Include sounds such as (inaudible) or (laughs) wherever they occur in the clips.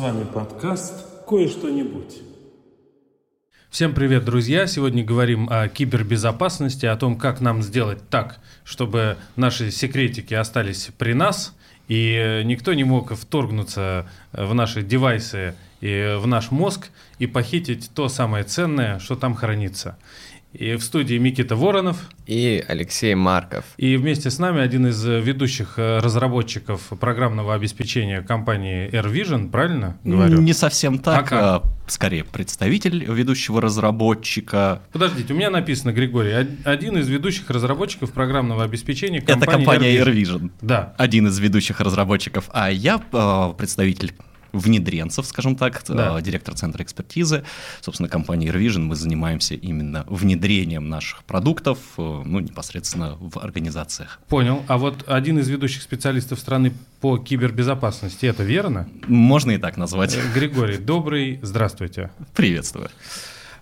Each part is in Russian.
вами подкаст «Кое-что-нибудь». Всем привет, друзья! Сегодня говорим о кибербезопасности, о том, как нам сделать так, чтобы наши секретики остались при нас, и никто не мог вторгнуться в наши девайсы и в наш мозг и похитить то самое ценное, что там хранится. И в студии Микита Воронов. И Алексей Марков. И вместе с нами один из ведущих разработчиков программного обеспечения компании AirVision, правильно говорю? Не совсем так, А а скорее представитель ведущего разработчика. Подождите, у меня написано, Григорий, од- один из ведущих разработчиков программного обеспечения компании Это компания AirVision. AirVision. Да. Один из ведущих разработчиков, а я э, представитель внедренцев, скажем так, Да. э, директор центра экспертизы. Собственно, компания AirVision, мы занимаемся именно внедрением наших продуктов, э, ну, непосредственно в организациях. Понял. А вот один из ведущих специалистов страны по кибербезопасности, это верно? Можно и так назвать. Э, Григорий, добрый, здравствуйте. Приветствую.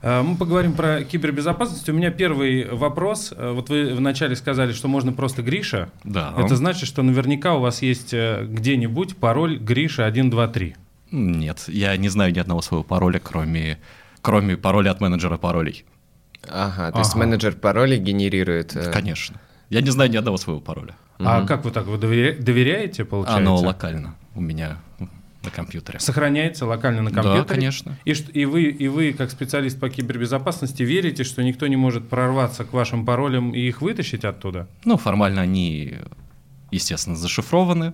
Э, Мы поговорим про кибербезопасность. У меня первый вопрос. Э, Вот вы вначале сказали, что можно просто Гриша. Да. Это значит, что наверняка у вас есть э, где-нибудь пароль Гриша 123. Нет, я не знаю ни одного своего пароля, кроме, кроме пароля от менеджера паролей. Ага, то есть Ага. менеджер паролей генерирует... э, Конечно. Я не знаю ни одного своего пароля. А как вы так? Вы доверя- доверяете, получается? Оно локально у меня на компьютере. Сохраняется локально на компьютере? Да, конечно. И, что- и, вы, и вы, как специалист по кибербезопасности, верите, что никто не может прорваться к вашим паролям и их вытащить оттуда? Ну, формально они, естественно, зашифрованы.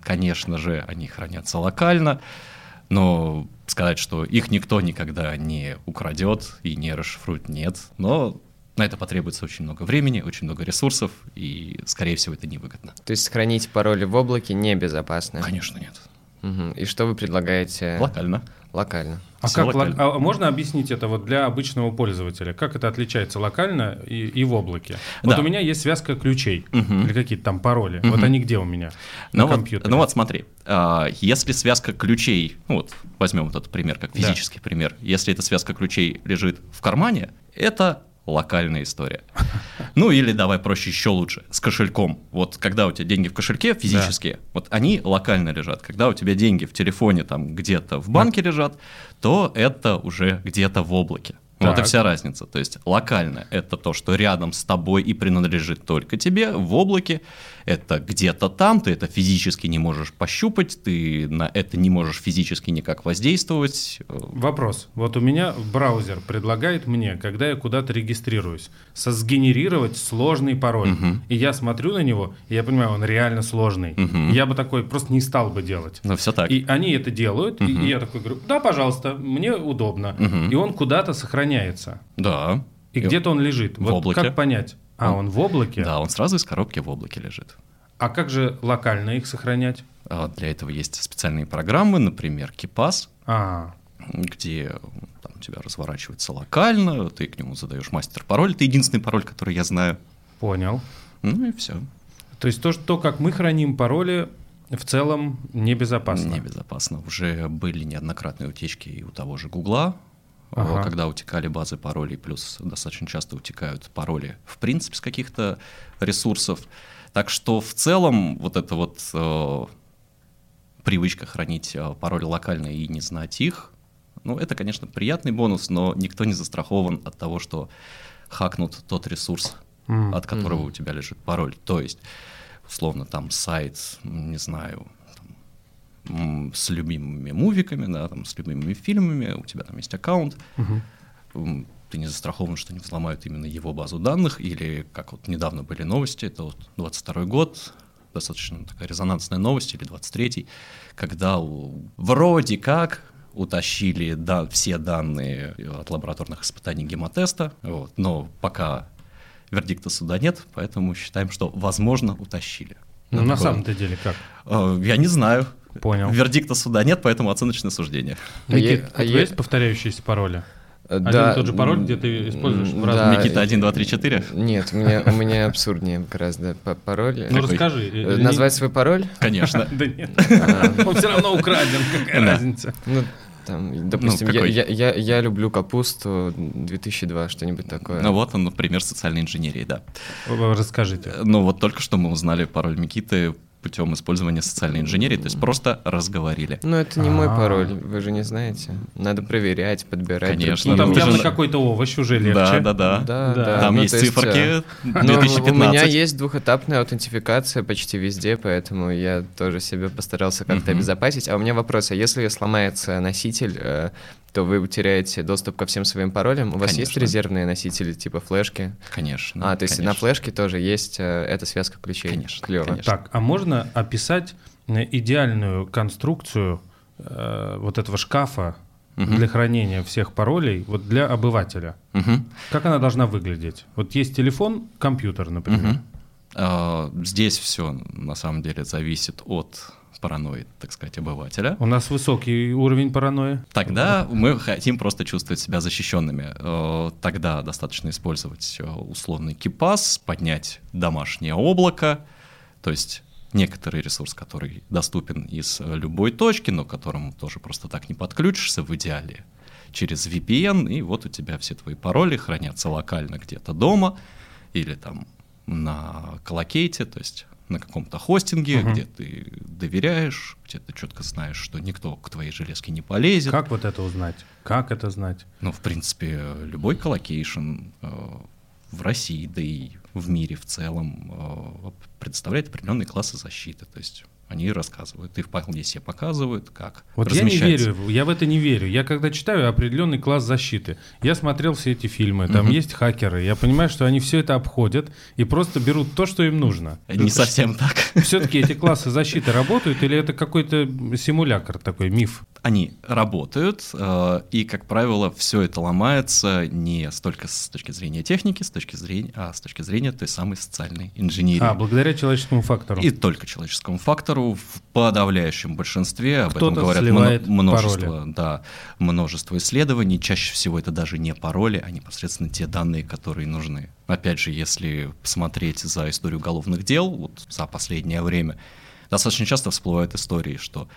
Конечно же, они хранятся локально. Но сказать, что их никто никогда не украдет и не расшифрует, нет. Но на это потребуется очень много времени, очень много ресурсов, и, скорее всего, это невыгодно. То есть хранить пароли в облаке небезопасно. Конечно, нет. Мгм. И что вы предлагаете Локально. локально? А, как, локально. лок- а можно объяснить это вот для обычного пользователя? Как это отличается локально и, и в облаке? Вот Да. у меня есть связка ключей Мгм. или какие-то там пароли. Вот Мгм. они где у меня? Ну на вот, компьютере. ну вот смотри, а, если связка ключей, ну вот возьмем вот этот пример как Да. физический пример, если эта связка ключей лежит в кармане, это локальная история. Ну или давай проще еще лучше, с кошельком. Вот когда у тебя деньги в кошельке физические, вот они локально лежат. Когда у тебя деньги в телефоне там где-то в банке лежат, то это уже где-то в облаке. Вот и Так. вся разница. То есть локально это то, что рядом с тобой и принадлежит только тебе. В облаке это где-то там, ты это физически не можешь пощупать, ты на это не можешь физически никак воздействовать. Вопрос. Вот у меня браузер предлагает мне, когда я куда-то регистрируюсь, со- сгенерировать сложный пароль. Мгм. И я смотрю на него, и я понимаю, он реально сложный. Мгм. Я бы такой просто не стал бы делать. Ну все так. И они это делают, и- Мгм. и я такой говорю, да, пожалуйста, мне удобно. Мгм. И он куда-то сохраняется. Да. И где-то он лежит. В Вот облаке. как понять? А, Он- он в облаке? Да, он сразу из коробки в облаке лежит. А как же локально их сохранять? А Для этого есть специальные программы, например, KeePass, А, где там, у тебя разворачивается локально, ты к нему задаешь мастер-пароль, это единственный пароль, который я знаю. понял. Ну и все. То есть то, что как мы храним пароли, в целом небезопасно. Небезопасно. Уже были неоднократные утечки и у того же Гугла, Ага. э, когда утекали базы паролей, плюс достаточно часто утекают пароли в принципе с каких-то ресурсов. Так что в целом вот эта вот э, привычка хранить э, пароли локально и не знать их, ну это, конечно, приятный бонус, но никто не застрахован от того, что хакнут тот ресурс, М. от которого у тебя лежит пароль. То есть, условно, там сайт, не знаю, с любимыми мувиками, да, там, с любимыми фильмами, у тебя там есть аккаунт, м, ты не застрахован, что не взломают именно его базу данных, или, как вот недавно были новости, это вот 22 год, достаточно такая резонансная новость, или 23-й, когда у- вроде как утащили да, все данные от лабораторных испытаний гемотеста, вот, но пока вердикта суда нет, поэтому считаем, что, возможно, утащили. Ну, на самом-то деле как? Э, Я не знаю. Понял. Вердикта суда нет, поэтому оценочное суждение. А Никит, я- а у тебя я- есть повторяющиеся пароли? Э, Один и тот же пароль, где ты используешь в разных- да, Никита 1, 2, 3, 4? Нет, у меня, у меня абсурднее гораздо па- пароль. Ну, Какой? расскажи. Э, Назвать свой пароль? Конечно. (laughs) Да нет. А, Он все равно украден, (laughs) какая Да. разница. Ну, там, допустим, я, какой? я, я, я люблю капусту 2002, что-нибудь такое. Ну вот он, например, социальной инженерии, да. Расскажите. Ну вот только что мы узнали пароль Микиты путем использования социальной инженерии, то есть просто разговорили. Ну, это не мой А. пароль, вы же не знаете. Надо проверять, подбирать. Конечно, Ну, там явно какой-то овощ уже легче. Да, да, да. Да, Да. Там ну, есть то э, циферки ну, 2015. у меня есть двухэтапная аутентификация почти везде, поэтому я тоже себе постарался как-то обезопасить. А у меня вопрос, а если сломается носитель, э, то вы утеряете доступ ко всем своим паролям? У вас есть Конечно. резервные носители типа флешки? Конечно. а, то есть на конечно. флешке тоже есть э, эта связка ключей? Конечно, Клево. конечно. Так, а можно описать э, идеальную конструкцию э, вот этого шкафа Мгм. для хранения всех паролей вот для обывателя? Мгм. Как она должна выглядеть? Вот есть телефон, компьютер, например. А, Здесь все на самом деле зависит от паранойи, так сказать, обывателя. У нас высокий уровень паранойи. Тогда мы хотим просто чувствовать себя защищенными. Э, Тогда достаточно использовать э, условный кипас, поднять домашнее облако, то есть некоторый ресурс, который доступен из э, любой точки, но к которому тоже просто так не подключишься в идеале через VPN, и вот у тебя все твои пароли хранятся локально где-то дома или там на colocate, то есть на каком-то хостинге, Мгм. где ты доверяешь, где ты четко знаешь, что никто к твоей железке не полезет. Как вот это узнать? Как это знать? Ну, в принципе, любой colocation э, в России, да и в мире в целом э, предоставляет определенные классы защиты. То есть они рассказывают и вполне себе показывают, как Вот я не верю, я в это не верю. Я когда читаю определенный класс защиты, я смотрел все эти фильмы, там Мгм. есть хакеры, я понимаю, что они все это обходят и просто берут то, что им нужно. Не совсем так. Все-таки эти классы защиты работают или это какой-то симулятор такой, миф? Они работают, э, и, как правило, все это ломается не столько с точки зрения техники, с точки зрения, а с точки зрения той самой социальной инженерии. А, благодаря человеческому фактору. И только человеческому фактору в подавляющем большинстве, об Кто-то этом говорят мно- множество, да, множество исследований. Чаще всего это даже не пароли, а непосредственно те данные, которые нужны. Опять же, если посмотреть за историю уголовных дел, вот за последнее время, достаточно часто всплывают истории, что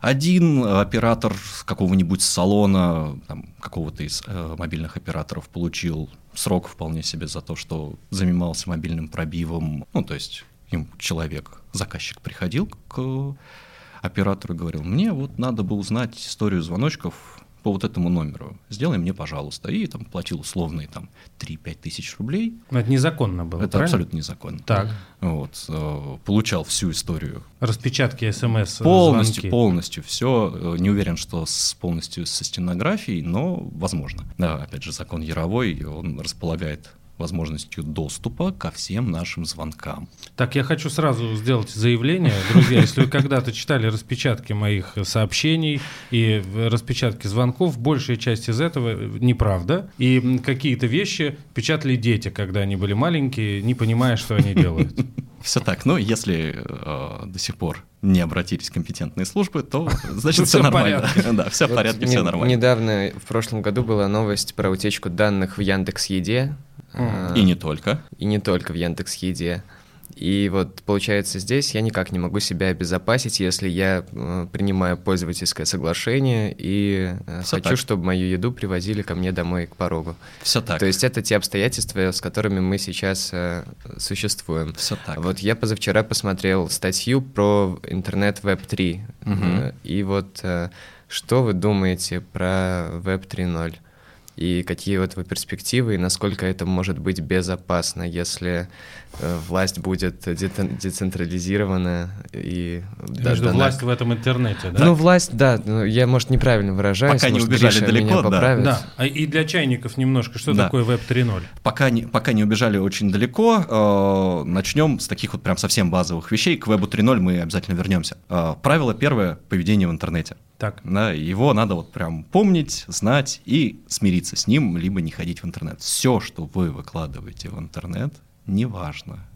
один оператор какого-нибудь салона, какого-то из э, мобильных операторов получил срок вполне себе за то, что занимался мобильным пробивом. Ну, то есть им человек, заказчик приходил к оператору и говорил, мне вот надо бы узнать историю звоночков по вот этому номеру. Сделай мне, пожалуйста. И там платил условные там 3-5 тысяч рублей. Ну, Это незаконно было, Это правильно? абсолютно незаконно. Так, Вот, э, получал всю историю распечатки смс, полностью, звонки. полностью все. Не уверен, что с, полностью со стенографией, но возможно. Да, опять же, закон Яровой, он располагает возможностью доступа ко всем нашим звонкам. Так, я хочу сразу сделать заявление, друзья, если вы когда-то читали распечатки моих сообщений и распечатки звонков, большая часть из этого неправда. И какие-то вещи печатали дети, когда они были маленькие, не понимая, что они делают. Все так. Но если э, до сих пор не обратились компетентные службы, то значит все нормально. Да, все в порядке, все нормально. Недавно, в прошлом году, была новость про утечку данных в Яндекс.Еде. а, И не только. и не только в Яндекс.Еде. И вот получается здесь я никак не могу себя обезопасить, если я э, принимаю пользовательское соглашение и э, Всё хочу, так. чтобы мою еду привозили ко мне домой к порогу. Все так. То есть это те обстоятельства, с которыми мы сейчас э, существуем. все так. Вот я позавчера посмотрел статью про интернет Web 3. Мгм. И вот что вы думаете про Web 3.0? И какие вот вы перспективы, и насколько это может быть безопасно, если э, власть будет децен- децентрализирована и Между дана- власть в этом интернете, да? Ну, власть, да, ну, я, может, неправильно выражаюсь. Пока не может, убежали Гриша далеко, меня да. Да, а и для чайников немножко, что Да. такое Web 3.0? Пока не, пока не убежали очень далеко, э, начнем с таких вот прям совсем базовых вещей. К вебу 3.0 мы обязательно вернемся. Э, правило первое — поведение в интернете. Так, Да, его надо вот прям помнить, знать и смириться с ним, либо не ходить в интернет. Все, что вы выкладываете в интернет, неважно.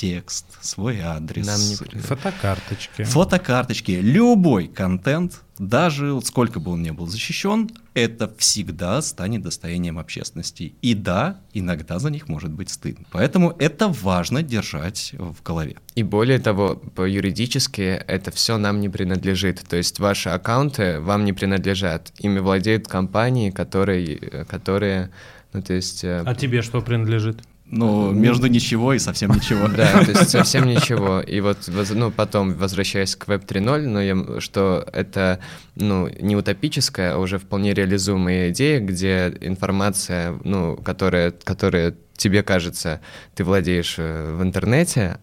Текст, свой адрес, Нам не фотокарточки. фотокарточки, любой контент, даже вот сколько бы он ни был защищен, это всегда станет достоянием общественности. И да, иногда за них может быть стыдно. Поэтому это важно держать в голове. И более того, по юридически это все нам не принадлежит. То есть ваши аккаунты вам не принадлежат. Ими владеют компании, которые, которые ну то есть... э, А тебе что принадлежит? Ну, между ничего и совсем ничего. Да, то есть совсем ничего. И вот, ну, потом, возвращаясь к Web 3.0, но я, что это, ну, не утопическая, а уже вполне реализуемая идея, где информация, ну, которая, которая тебе кажется, ты владеешь э, в интернете,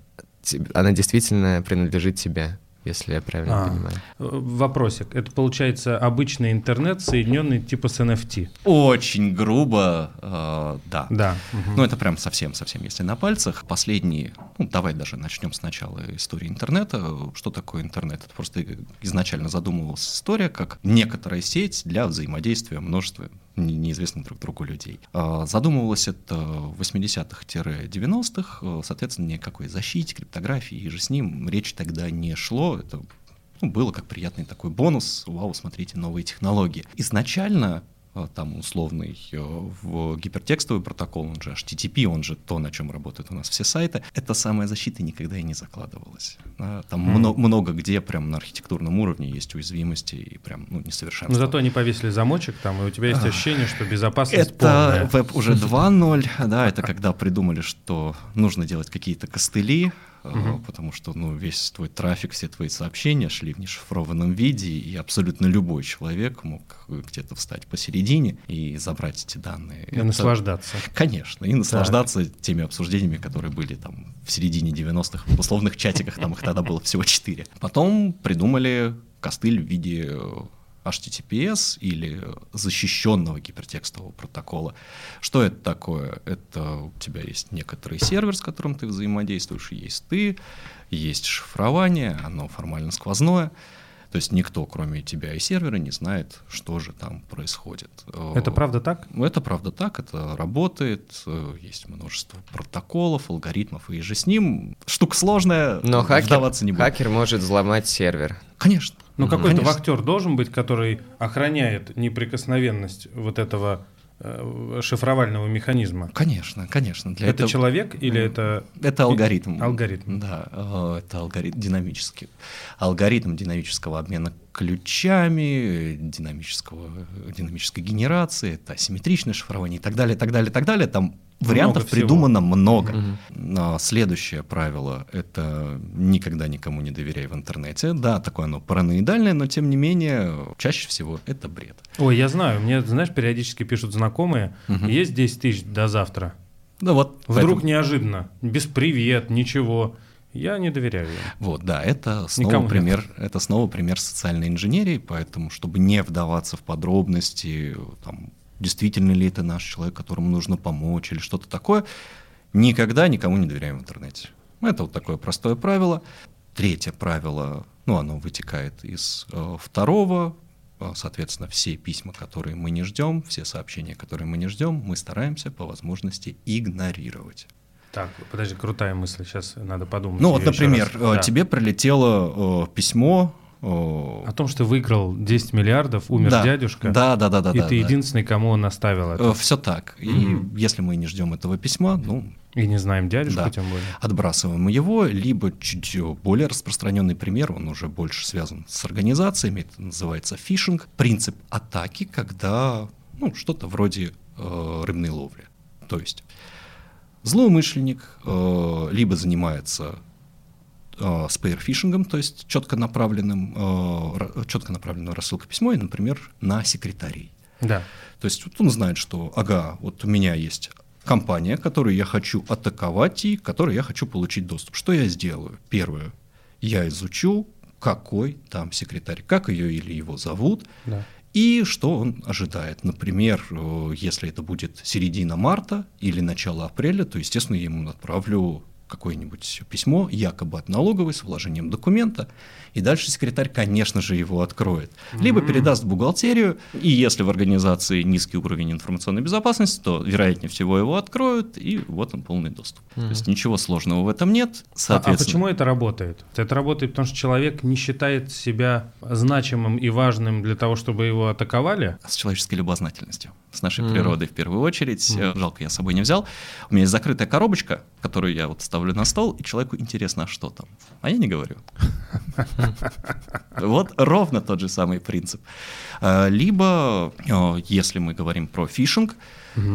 она действительно принадлежит тебе если я правильно а, понимаю. Вопросик. Это получается обычный интернет, соединенный типа с NFT? Очень грубо, э, да. Да. Угу. Ну, это прям совсем-совсем, если на пальцах. Последние, ну, давай даже начнем сначала истории интернета. Что такое интернет? Это просто изначально задумывалась история как некоторая сеть для взаимодействия множества неизвестных друг другу людей. А, задумывалось это в 80-х-90-х, э, соответственно, никакой защите, криптографии и же с ним речь тогда не шло. Это ну, было как приятный такой бонус. Вау, смотрите, новые технологии. Изначально там условный э, в гипертекстовый протокол, он же HTTP, он же то, на чем работают у нас все сайты, эта самая защита никогда и не закладывалась. Там mm. много, много где прям на архитектурном уровне есть уязвимости и прям ну, несовершенство. Но зато они повесили замочек там, и у тебя есть ощущение, что безопасность Это полная. веб уже 2.0, да, это когда придумали, что нужно делать какие-то костыли, угу. потому что ну, весь твой трафик, все твои сообщения шли в нешифрованном виде, и абсолютно любой человек мог где-то встать посередине и забрать эти данные. И Это... наслаждаться. Конечно, и наслаждаться так. теми обсуждениями, которые были там в середине 90-х, в условных чатиках, там их тогда было всего четыре. Потом придумали костыль в виде HTTPS или защищенного гипертекстового протокола. Что это такое? Это у тебя есть некоторый сервер, с которым ты взаимодействуешь, есть ты, есть шифрование, оно формально сквозное. То есть никто, кроме тебя и сервера, не знает, что же там происходит. Это правда так? Это правда так, это работает, есть множество протоколов, алгоритмов, и же с ним штука сложная, Но хакер, не будет. хакер может взломать сервер. Конечно. Ну, какой-то вахтер должен быть, который охраняет неприкосновенность вот этого э, шифровального механизма. Конечно, конечно. Для это этого... человек или это... Это алгоритм. Алгоритм. Да, э, это алгоритм динамический. Алгоритм динамического обмена ключами, динамического, динамической генерации, это асимметричное шифрование и так далее, так далее, так далее. Там Вариантов много придумано много. Угу. Следующее правило — это никогда никому не доверяй в интернете. Да, такое оно параноидальное, но тем не менее чаще всего это бред. Ой, я знаю, мне, знаешь, периодически пишут знакомые, угу. есть 10 тысяч до завтра. Да вот. Вдруг поэтому... неожиданно, без привет, ничего. Я не доверяю им. Вот, да, это снова Никому пример, нет. это снова пример социальной инженерии, поэтому, чтобы не вдаваться в подробности, там, действительно ли это наш человек, которому нужно помочь или что-то такое, никогда никому не доверяем в интернете. Это вот такое простое правило. Третье правило, ну, оно вытекает из э, второго, э, соответственно, все письма, которые мы не ждем, все сообщения, которые мы не ждем, мы стараемся по возможности игнорировать. Так, подожди, крутая мысль, сейчас надо подумать. Ну вот, например, э, да. тебе прилетело э, письмо о том, что выиграл 10 миллиардов, умер да, дядюшка. Да, да, да, да. И да, ты да. единственный, кому он оставил это. Все так. И mm-hmm. если мы не ждем этого письма, ну. И не знаем дядюшку, да, тем более. Отбрасываем его, либо чуть более распространенный пример, он уже больше связан с организациями, это называется фишинг. Принцип атаки, когда ну, что-то вроде э, рыбной ловли. То есть злоумышленник э, либо занимается э, спейрфишингом, то есть четко направленным, э, четко направленную рассылку письмо, и, например, на секретарей. Да. То есть вот он знает, что, ага, вот у меня есть компания, которую я хочу атаковать и которой я хочу получить доступ. Что я сделаю? Первое, я изучу, какой там секретарь, как ее или его зовут, да. и что он ожидает. Например, э, если это будет середина марта или начало апреля, то, естественно, я ему отправлю какое-нибудь письмо, якобы от налоговой, с вложением документа, и дальше секретарь, конечно же, его откроет. Либо передаст в бухгалтерию, и если в организации низкий уровень информационной безопасности, то, вероятнее всего, его откроют, и вот он полный доступ. Mm-hmm. То есть ничего сложного в этом нет. Соответственно... А, а почему это работает? Это работает, потому что человек не считает себя значимым и важным для того, чтобы его атаковали? С человеческой любознательностью, с нашей mm-hmm. природой в первую очередь. Mm-hmm. Жалко, я с собой не взял. У меня есть закрытая коробочка, которую я вот ставлю на стол, и человеку интересно, а что там? А я не говорю. (laughs) Вот ровно тот же самый принцип. А, либо, а, если мы говорим про фишинг,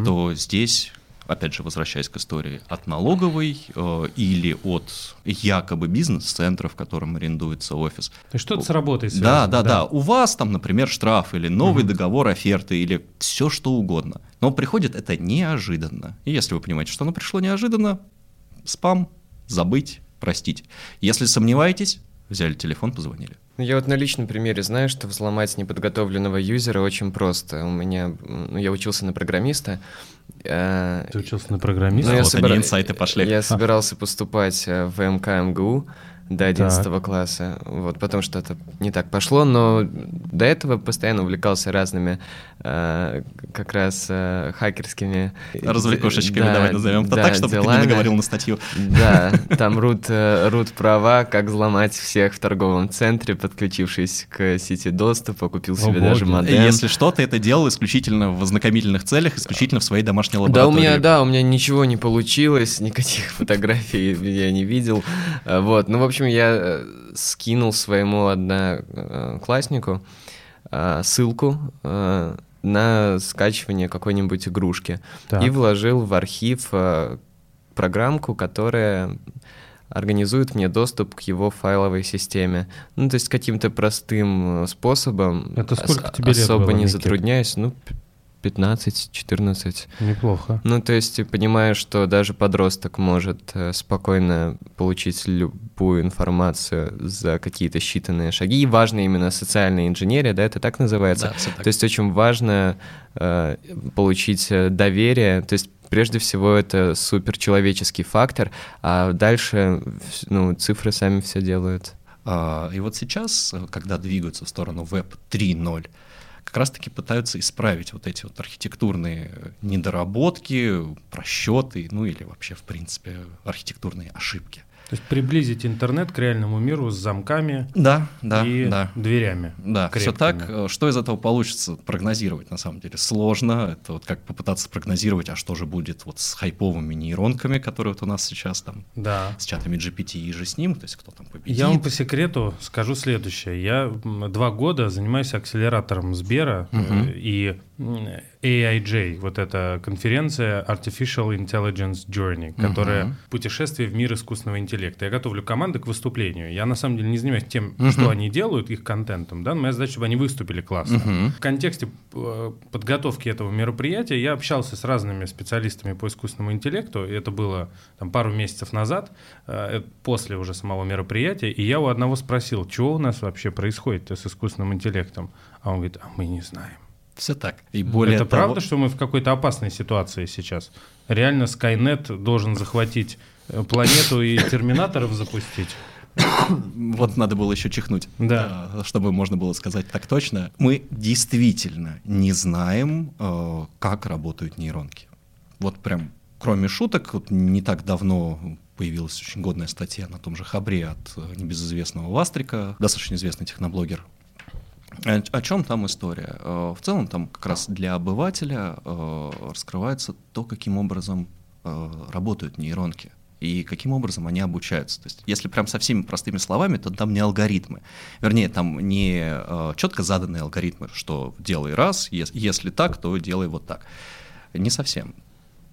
то здесь опять же, возвращаясь к истории, от налоговой э, или от якобы бизнес-центра, в котором арендуется офис. То есть что-то с работой связано. Да, да, да, да. У вас там, например, штраф или новый угу. договор оферты или все что угодно. Но приходит это неожиданно. И если вы понимаете, что оно пришло неожиданно, спам, забыть, простить. Если сомневаетесь, взяли телефон, позвонили. Ну, я вот на личном примере знаю, что взломать неподготовленного юзера очень просто. У меня, ну, я учился на программиста. Э, Ты учился на программиста? Ну, вот собира... они инсайты пошли. Я собирался поступать э, в МКМГУ до 11 так. класса. Вот, потом что-то не так пошло, но до этого постоянно увлекался разными э, как раз э, хакерскими... Развлекушечками, да, давай назовем это да, так, чтобы делами. ты не наговорил на статью. Да, там рут, э, рут права, как взломать всех в торговом центре, подключившись к сети доступа, купил себе О, даже модем. Если что, ты это делал исключительно в ознакомительных целях, исключительно в своей домашней лаборатории. Да, у меня, да, у меня ничего не получилось, никаких (laughs) фотографий я не видел. Э, вот, ну, в общем, я э, скинул своему однокласснику э, ссылку э, на скачивание какой-нибудь игрушки так. и вложил в архив программку, которая организует мне доступ к его файловой системе. Ну, то есть каким-то простым способом. Это сколько тебе лет Особо было, не затрудняюсь. Ну, 15-14. Неплохо. Ну, то есть, понимаю, что даже подросток может э, спокойно получить любую информацию за какие-то считанные шаги. И важно именно социальная инженерия, да, это так называется? Да, все так. То есть, очень важно э, получить э, доверие, то есть прежде всего это суперчеловеческий фактор, а дальше ну, цифры сами все делают. А, и вот сейчас, когда двигаются в сторону Web 3.0, как раз-таки пытаются исправить вот эти вот архитектурные недоработки, просчеты, ну или вообще, в принципе, архитектурные ошибки. То есть приблизить интернет к реальному миру с замками да, да, и да. дверями. Да, крепкими. все так. Что из этого получится, прогнозировать на самом деле сложно. Это вот как попытаться прогнозировать, а что же будет вот с хайповыми нейронками, которые вот у нас сейчас там, да. с чатами GPT и же с ним, то есть кто там победит. Я вам по секрету скажу следующее. Я два года занимаюсь акселератором Сбера, угу. и AIJ, вот эта конференция Artificial Intelligence Journey, которая uh-huh. путешествие в мир искусственного интеллекта. Я готовлю команды к выступлению. Я на самом деле не занимаюсь тем, uh-huh. что они делают, их контентом. Да? моя задача, чтобы они выступили классно. Uh-huh. В контексте э, подготовки этого мероприятия я общался с разными специалистами по искусственному интеллекту. И это было там, пару месяцев назад, э, после уже самого мероприятия. И я у одного спросил, что у нас вообще происходит с искусственным интеллектом. А он говорит, а мы не знаем. Все так. И более Это того... правда, что мы в какой-то опасной ситуации сейчас? Реально Skynet должен захватить э, планету и терминаторов запустить? (coughs) Вот надо было еще чихнуть, да. Э, чтобы можно было сказать так точно. Мы действительно не знаем, э, как работают нейронки. Вот прям, кроме шуток, вот не так давно появилась очень годная статья на том же Хабре от небезызвестного Вастрика, достаточно известный техноблогер Э, о чем там история? Э, в целом там как раз для обывателя э, раскрывается то, каким образом работают нейронки и каким образом они обучаются. То есть, если прям со всеми простыми словами, то там не алгоритмы. Вернее, там не э, четко заданные алгоритмы, что делай раз, если так, то делай вот так. Не совсем.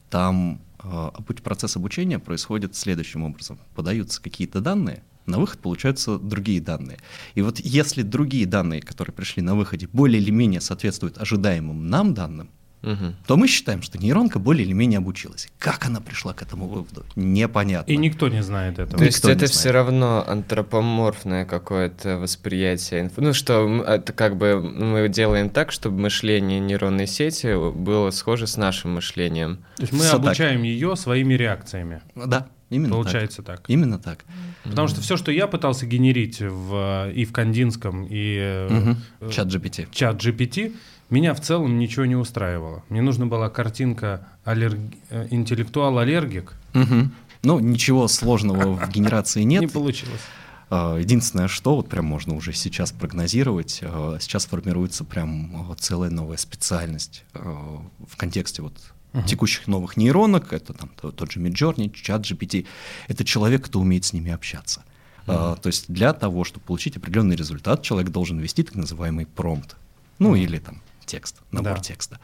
Там э, процесс обучения происходит следующим образом. Подаются какие-то данные, на выход получаются другие данные. И вот если другие данные, которые пришли на выходе, более или менее соответствуют ожидаемым нам данным, угу. то мы считаем, что нейронка более или менее обучилась. Как она пришла к этому выводу, непонятно. И никто не знает этого. То есть это все равно антропоморфное какое-то восприятие. Ну что, это как бы мы делаем так, чтобы мышление нейронной сети было схоже с нашим мышлением. То есть мы все обучаем так. ее своими реакциями. Да. Именно Получается так. так. Именно так. Потому mm что все, что я пытался генерить в, и в Кандинском, и угу. чат GPT. чат GPT, меня в целом ничего не устраивало. Мне нужна была картинка аллерг... Э, интеллектуал-аллергик. Угу. Ну, ничего сложного в (laughs) генерации нет. Не получилось. А, единственное, что вот прям можно уже сейчас прогнозировать, а, сейчас формируется прям целая новая специальность в контексте вот uh-huh. текущих новых нейронок, это там тот же Midjourney, чат GPT, это человек, кто умеет с ними общаться. Uh-huh. А, то есть для того, чтобы получить определенный результат, человек должен ввести так называемый промпт, ну uh-huh. или там текст, набор да. текста.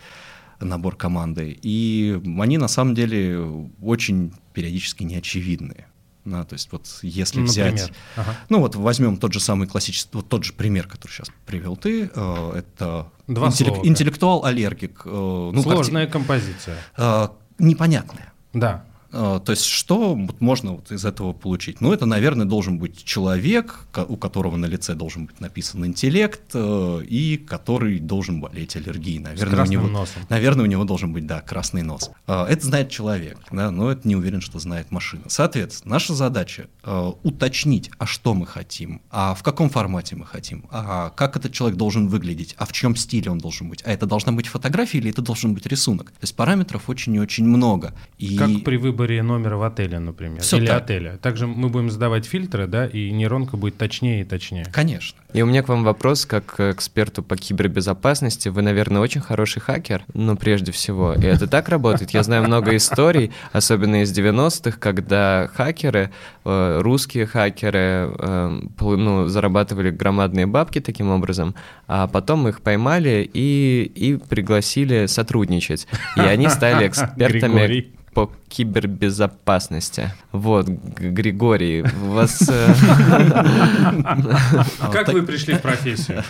набор команды, и они на самом деле очень периодически неочевидные. Да, то есть вот если Ну, взять, например? Ага. ну вот возьмем тот же самый классический, вот тот же пример, который сейчас привел ты, э, это Два слова, да. интеллектуал-аллергик. э, ну, Сложная композиция. э, непонятная. Да. Э, То есть что можно вот из этого получить? Ну, это, наверное, должен быть человек, у которого на лице должен быть написан интеллект, э, и который должен болеть аллергией. Наверное, у него, носом. Наверное, у него должен быть, да, красный нос. Э, Это знает человек, да, но это не уверен, что знает машина. Соответственно, наша задача э, уточнить, а что мы хотим, а в каком формате мы хотим, а как этот человек должен выглядеть, а в чем стиле он должен быть, а это должна быть фотография или это должен быть рисунок. То есть параметров очень и очень много. И... Как при выборе номера в отеле, например, Всё или так. отеля. Также мы будем задавать фильтры, да, и нейронка будет точнее и точнее. Конечно. И у меня к вам вопрос, как к эксперту по кибербезопасности. Вы, наверное, очень хороший хакер, ну, прежде всего. И это так работает? Я знаю много историй, особенно из 90-х, когда хакеры, э, русские хакеры, э, ну, зарабатывали громадные бабки таким образом, а потом их поймали и, и пригласили сотрудничать. И они стали (laughs) экспертами Григорий. По кибербезопасности. Вот, Григорий, вас... э, (laughs) как вы пришли в профессию?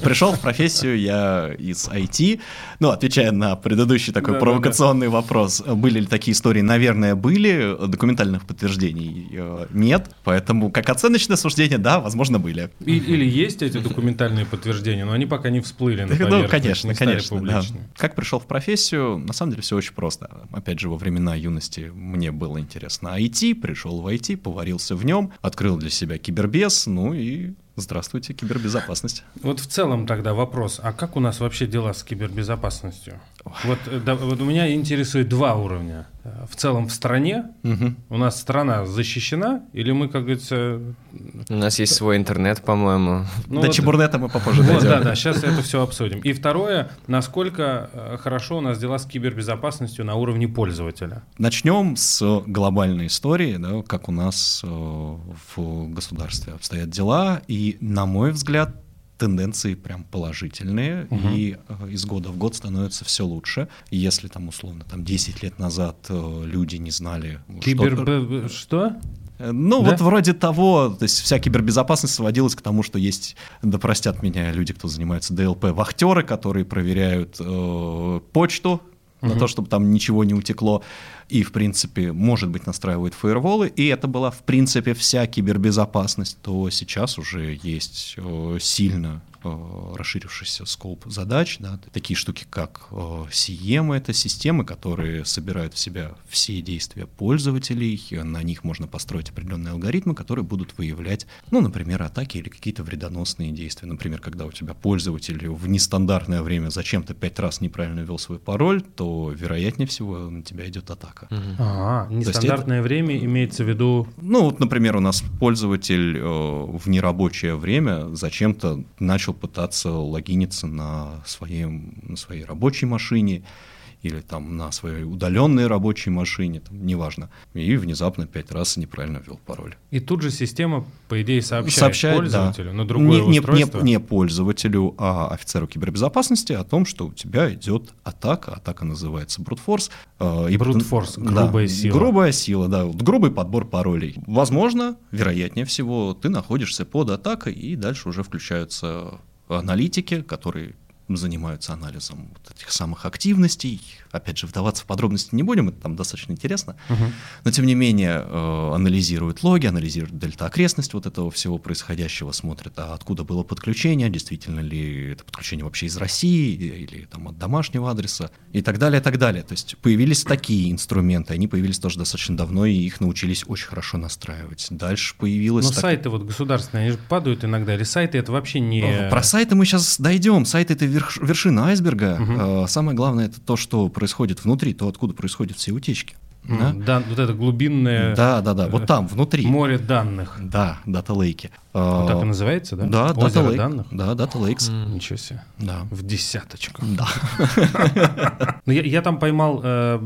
Пришел в профессию я из IT. Ну, отвечая на предыдущий такой провокационный вопрос, были ли такие истории? Наверное, были. Документальных подтверждений э, нет. Поэтому, как оценочное суждение, да, возможно, были. Или есть эти документальные подтверждения, но они пока не всплыли на Ну, поверхность, конечно, стали конечно. публичными. Как пришел в профессию? На самом деле все очень просто. Опять же, во времена юности мне было интересно. IT, пришел в IT, поварился в нем, открыл для себя кибербез, ну и здравствуйте, кибербезопасность. Вот в целом тогда вопрос, а как у нас вообще дела с кибербезопасностью? Вот, э, да, вот у меня интересует два уровня. В целом в стране, Мгм. у нас страна защищена, или мы, как говорится... У нас есть свой интернет, по-моему. ну До вот- чебурнета мы попозже Вот, дойдем. да, да, сейчас это все обсудим. И второе, насколько э, хорошо у нас дела с кибербезопасностью на уровне пользователя. Начнем с глобальной истории, да, как у нас э, в государстве обстоят дела. И, на мой взгляд, тенденции прям положительные, Мгм. и э, из года в год становится все лучше. И Если там условно там 10 лет назад э, люди не знали, что- Кибер... Что? Э, Ну, Да? вот вроде того, то есть вся кибербезопасность сводилась к тому, что есть, да простят меня люди, кто занимается DLP, вахтеры, которые проверяют э, почту на то, чтобы там ничего не утекло, и, в принципе, может быть, настраивают фаерволы, и это была, в принципе, вся кибербезопасность, то сейчас уже есть э, сильно расширившийся scope задач, да, такие штуки, как э, SIEM, это системы, которые собирают в себя все действия пользователей, э, на них можно построить определенные алгоритмы, которые будут выявлять, ну, например, атаки или какие-то вредоносные действия. Например, когда у тебя пользователь в нестандартное время зачем-то пять раз неправильно ввел свой пароль, то, вероятнее всего, на тебя идет атака. Ага, есть нестандартное время имеется в виду... Ну, вот, например, у нас пользователь э, в нерабочее время зачем-то начал пытаться логиниться на, своем, на своей рабочей машине или там на своей удаленной рабочей машине, там, неважно. И внезапно пять раз неправильно ввел пароль. И тут же система, по идее, сообщает, Сообщает, пользователю да. на другое не, не- не- устройство. Не, пользователю, а офицеру кибербезопасности о том, что у тебя идет атака. Атака называется брутфорс. Э, Брутфорс, грубая сила. Грубая сила, да. Грубый подбор паролей. Возможно, вероятнее всего, ты находишься под атакой, и дальше уже включаются аналитики, которые занимаются анализом вот этих самых активностей. Опять же, вдаваться в подробности не будем, это там достаточно интересно. Мгм. Но, тем не менее, э, анализируют логи, анализируют дельта-окрестность вот этого всего происходящего, смотрят, а откуда было подключение, действительно ли это подключение вообще из России или там от домашнего адреса и так далее, и так далее. То есть появились такие инструменты, они появились тоже достаточно давно, и их научились очень хорошо настраивать. Дальше появилась... Но так- сайты вот государственные, они же падают иногда, или сайты это вообще не... Э, Про сайты мы сейчас дойдем. Сайты это верш- вершина айсберга. Э, Самое главное это то, что происходит внутри, то, откуда происходят все утечки. Да? да, вот это глубинное Да, да, да. Вот там, внутри. море данных. Да, дата лейки. Вот так и называется, да? Да, Data Озеро Lake. данных? Да, Data Lakes. Ничего себе. Да. В десяточку. Да. (laughs) Ну, я, я там поймал э,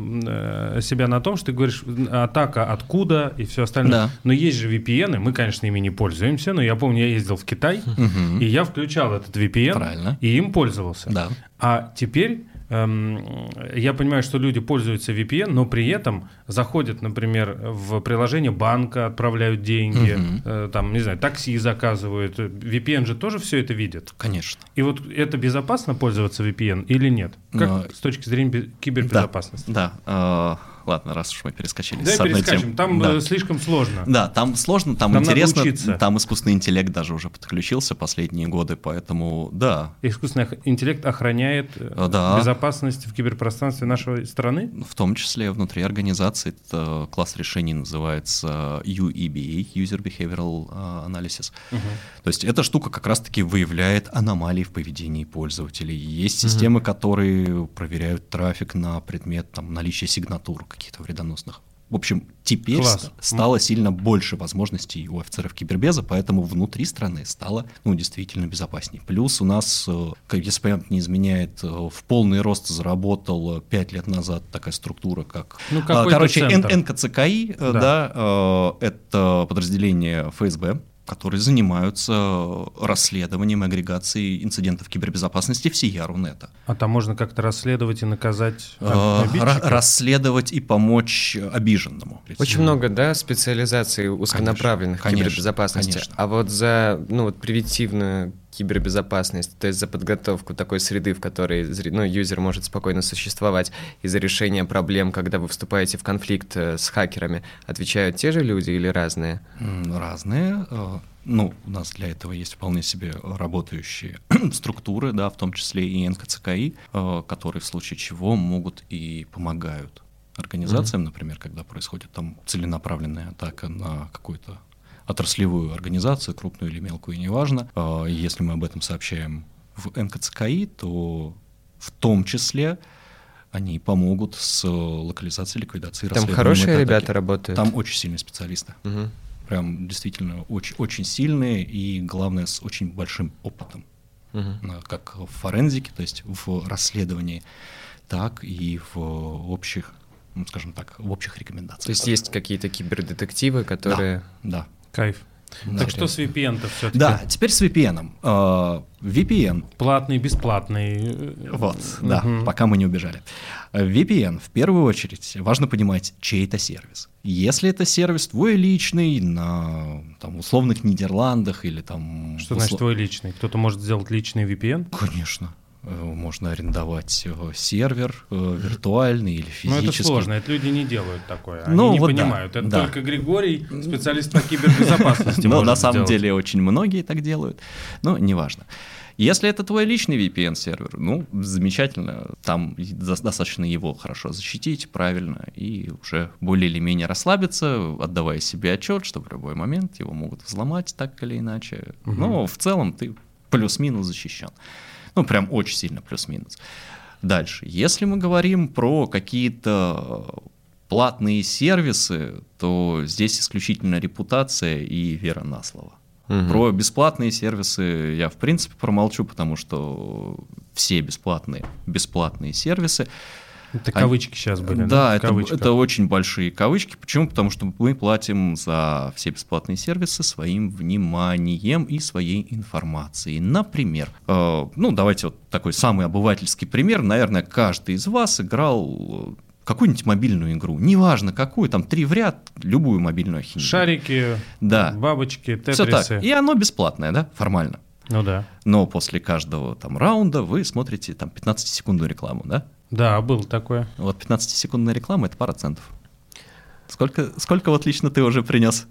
э, себя на том, что ты говоришь, атака откуда и все остальное. Да. Но есть же VPN, мы, конечно, ими не пользуемся, но я помню, я ездил в Китай, и я включал этот VPN, Правильно. и им пользовался. Да. А теперь я понимаю, что люди пользуются VPN, но при этом заходят, например, в приложение банка, отправляют деньги, э, там, не знаю, такси заказывают. VPN же тоже все это видит. Конечно. И вот это безопасно пользоваться VPN или нет? Как Но- с точки зрения бе- кибербезопасности? Да. э, ладно, раз уж мы перескочили Давай с одной темы. там Да. э, слишком сложно. Да, там сложно, там надо интересно, там искусственный интеллект даже уже подключился последние годы, поэтому да, Искусственный интеллект охраняет э, А, да. безопасность в киберпространстве нашей страны? в том числе внутри организации это класс решений называется UEBA, User Behavioral э, Analysis. То есть эта штука как раз-таки выявляет аномалии в поведении пользователей. Есть системы, которые проверяют трафик на предмет там, наличия сигнатур каких-то вредоносных. В общем, теперь Класс. ста- стало сильно больше возможностей у офицеров кибербеза, поэтому внутри страны стало ну, действительно безопаснее. Плюс у нас, э, как если память не изменяет, э, в полный рост заработал 5 лет назад такая структура, как... Ну, какой-то Короче, Н-. НКЦКИ, э, Да. да, э, это подразделение ФСБ, которые занимаются расследованием и агрегацией инцидентов кибербезопасности всея Рунета. А там можно как-то расследовать и наказать Э, об- обидчика? ра- Расследовать и помочь обиженному. Очень много, да, специализаций узконаправленных конечно, кибербезопасности. конечно. А вот за, ну, вот превентивную кибербезопасность, то есть за подготовку такой среды, в которой ну, юзер может спокойно существовать, и за решение проблем, когда вы вступаете в конфликт э, с хакерами, отвечают те же люди или разные? Разные. э, Ну, у нас для этого есть вполне себе работающие (clears throat) структуры, да, в том числе и НКЦКИ, э, которые в случае чего могут и помогают организациям, например, когда происходит там целенаправленная атака на какую-то отраслевую организацию, крупную или мелкую, неважно. И Если мы об этом сообщаем в НКЦКИ, то в том числе они помогут с локализацией, ликвидацией, Там хорошие атаки. ребята работают? Там очень сильные специалисты. Мгм. Прям действительно очень, очень сильные и, главное, с очень большим опытом. Э, Как в форензике, то есть в расследовании, так и в общих, ну, скажем так, в общих рекомендациях. То есть есть какие-то кибердетективы, которые... Да. Кайф. Да. Так что с VPN-то все-таки? Да, теперь с VPN. Э, VPN Платный, бесплатный. Вот, да, Мгм. пока мы не убежали. VPN, в первую очередь, важно понимать, чей это сервис. Если это сервис твой личный на там, условных Нидерландах или там... Что усло- значит твой личный? Кто-то может сделать личный VPN? Конечно. Э, Можно арендовать э, сервер э, виртуальный или Ну, физический. это сложно, это люди не делают такое. Они Ну, не вот да, понимают. Это да. только Григорий, специалист по кибербезопасности. (laughs) Но может на самом деле очень многие так делают. Но неважно. Если это твой личный VPN-сервер, ну, замечательно, там достаточно его хорошо защитить правильно и уже более или менее расслабиться, отдавая себе отчет, что в любой момент его могут взломать так или иначе. Но в целом ты плюс-минус защищен. Ну, прям очень сильно плюс-минус. Дальше. Если мы говорим про какие-то платные сервисы, то здесь исключительно репутация и вера на слово. Мгм. Про бесплатные сервисы я в принципе промолчу, потому что все бесплатные, бесплатные сервисы. Это кавычки сейчас были. Да, в это, это очень большие кавычки. Почему? Потому что мы платим за все бесплатные сервисы своим вниманием и своей информацией. Например, э, ну давайте вот такой самый обывательский пример. Наверное, каждый из вас играл э, какую-нибудь мобильную игру. Неважно какую, там три в ряд, любую мобильную ахинею. Шарики, Да. бабочки, Все так. тетрисы. И оно бесплатное, да, формально. Ну да. Но после каждого там раунда вы смотрите там 15-секундную рекламу, да? Да, было такое. Вот 15-секундная реклама — это пара центов. Сколько, сколько вот лично ты уже принес?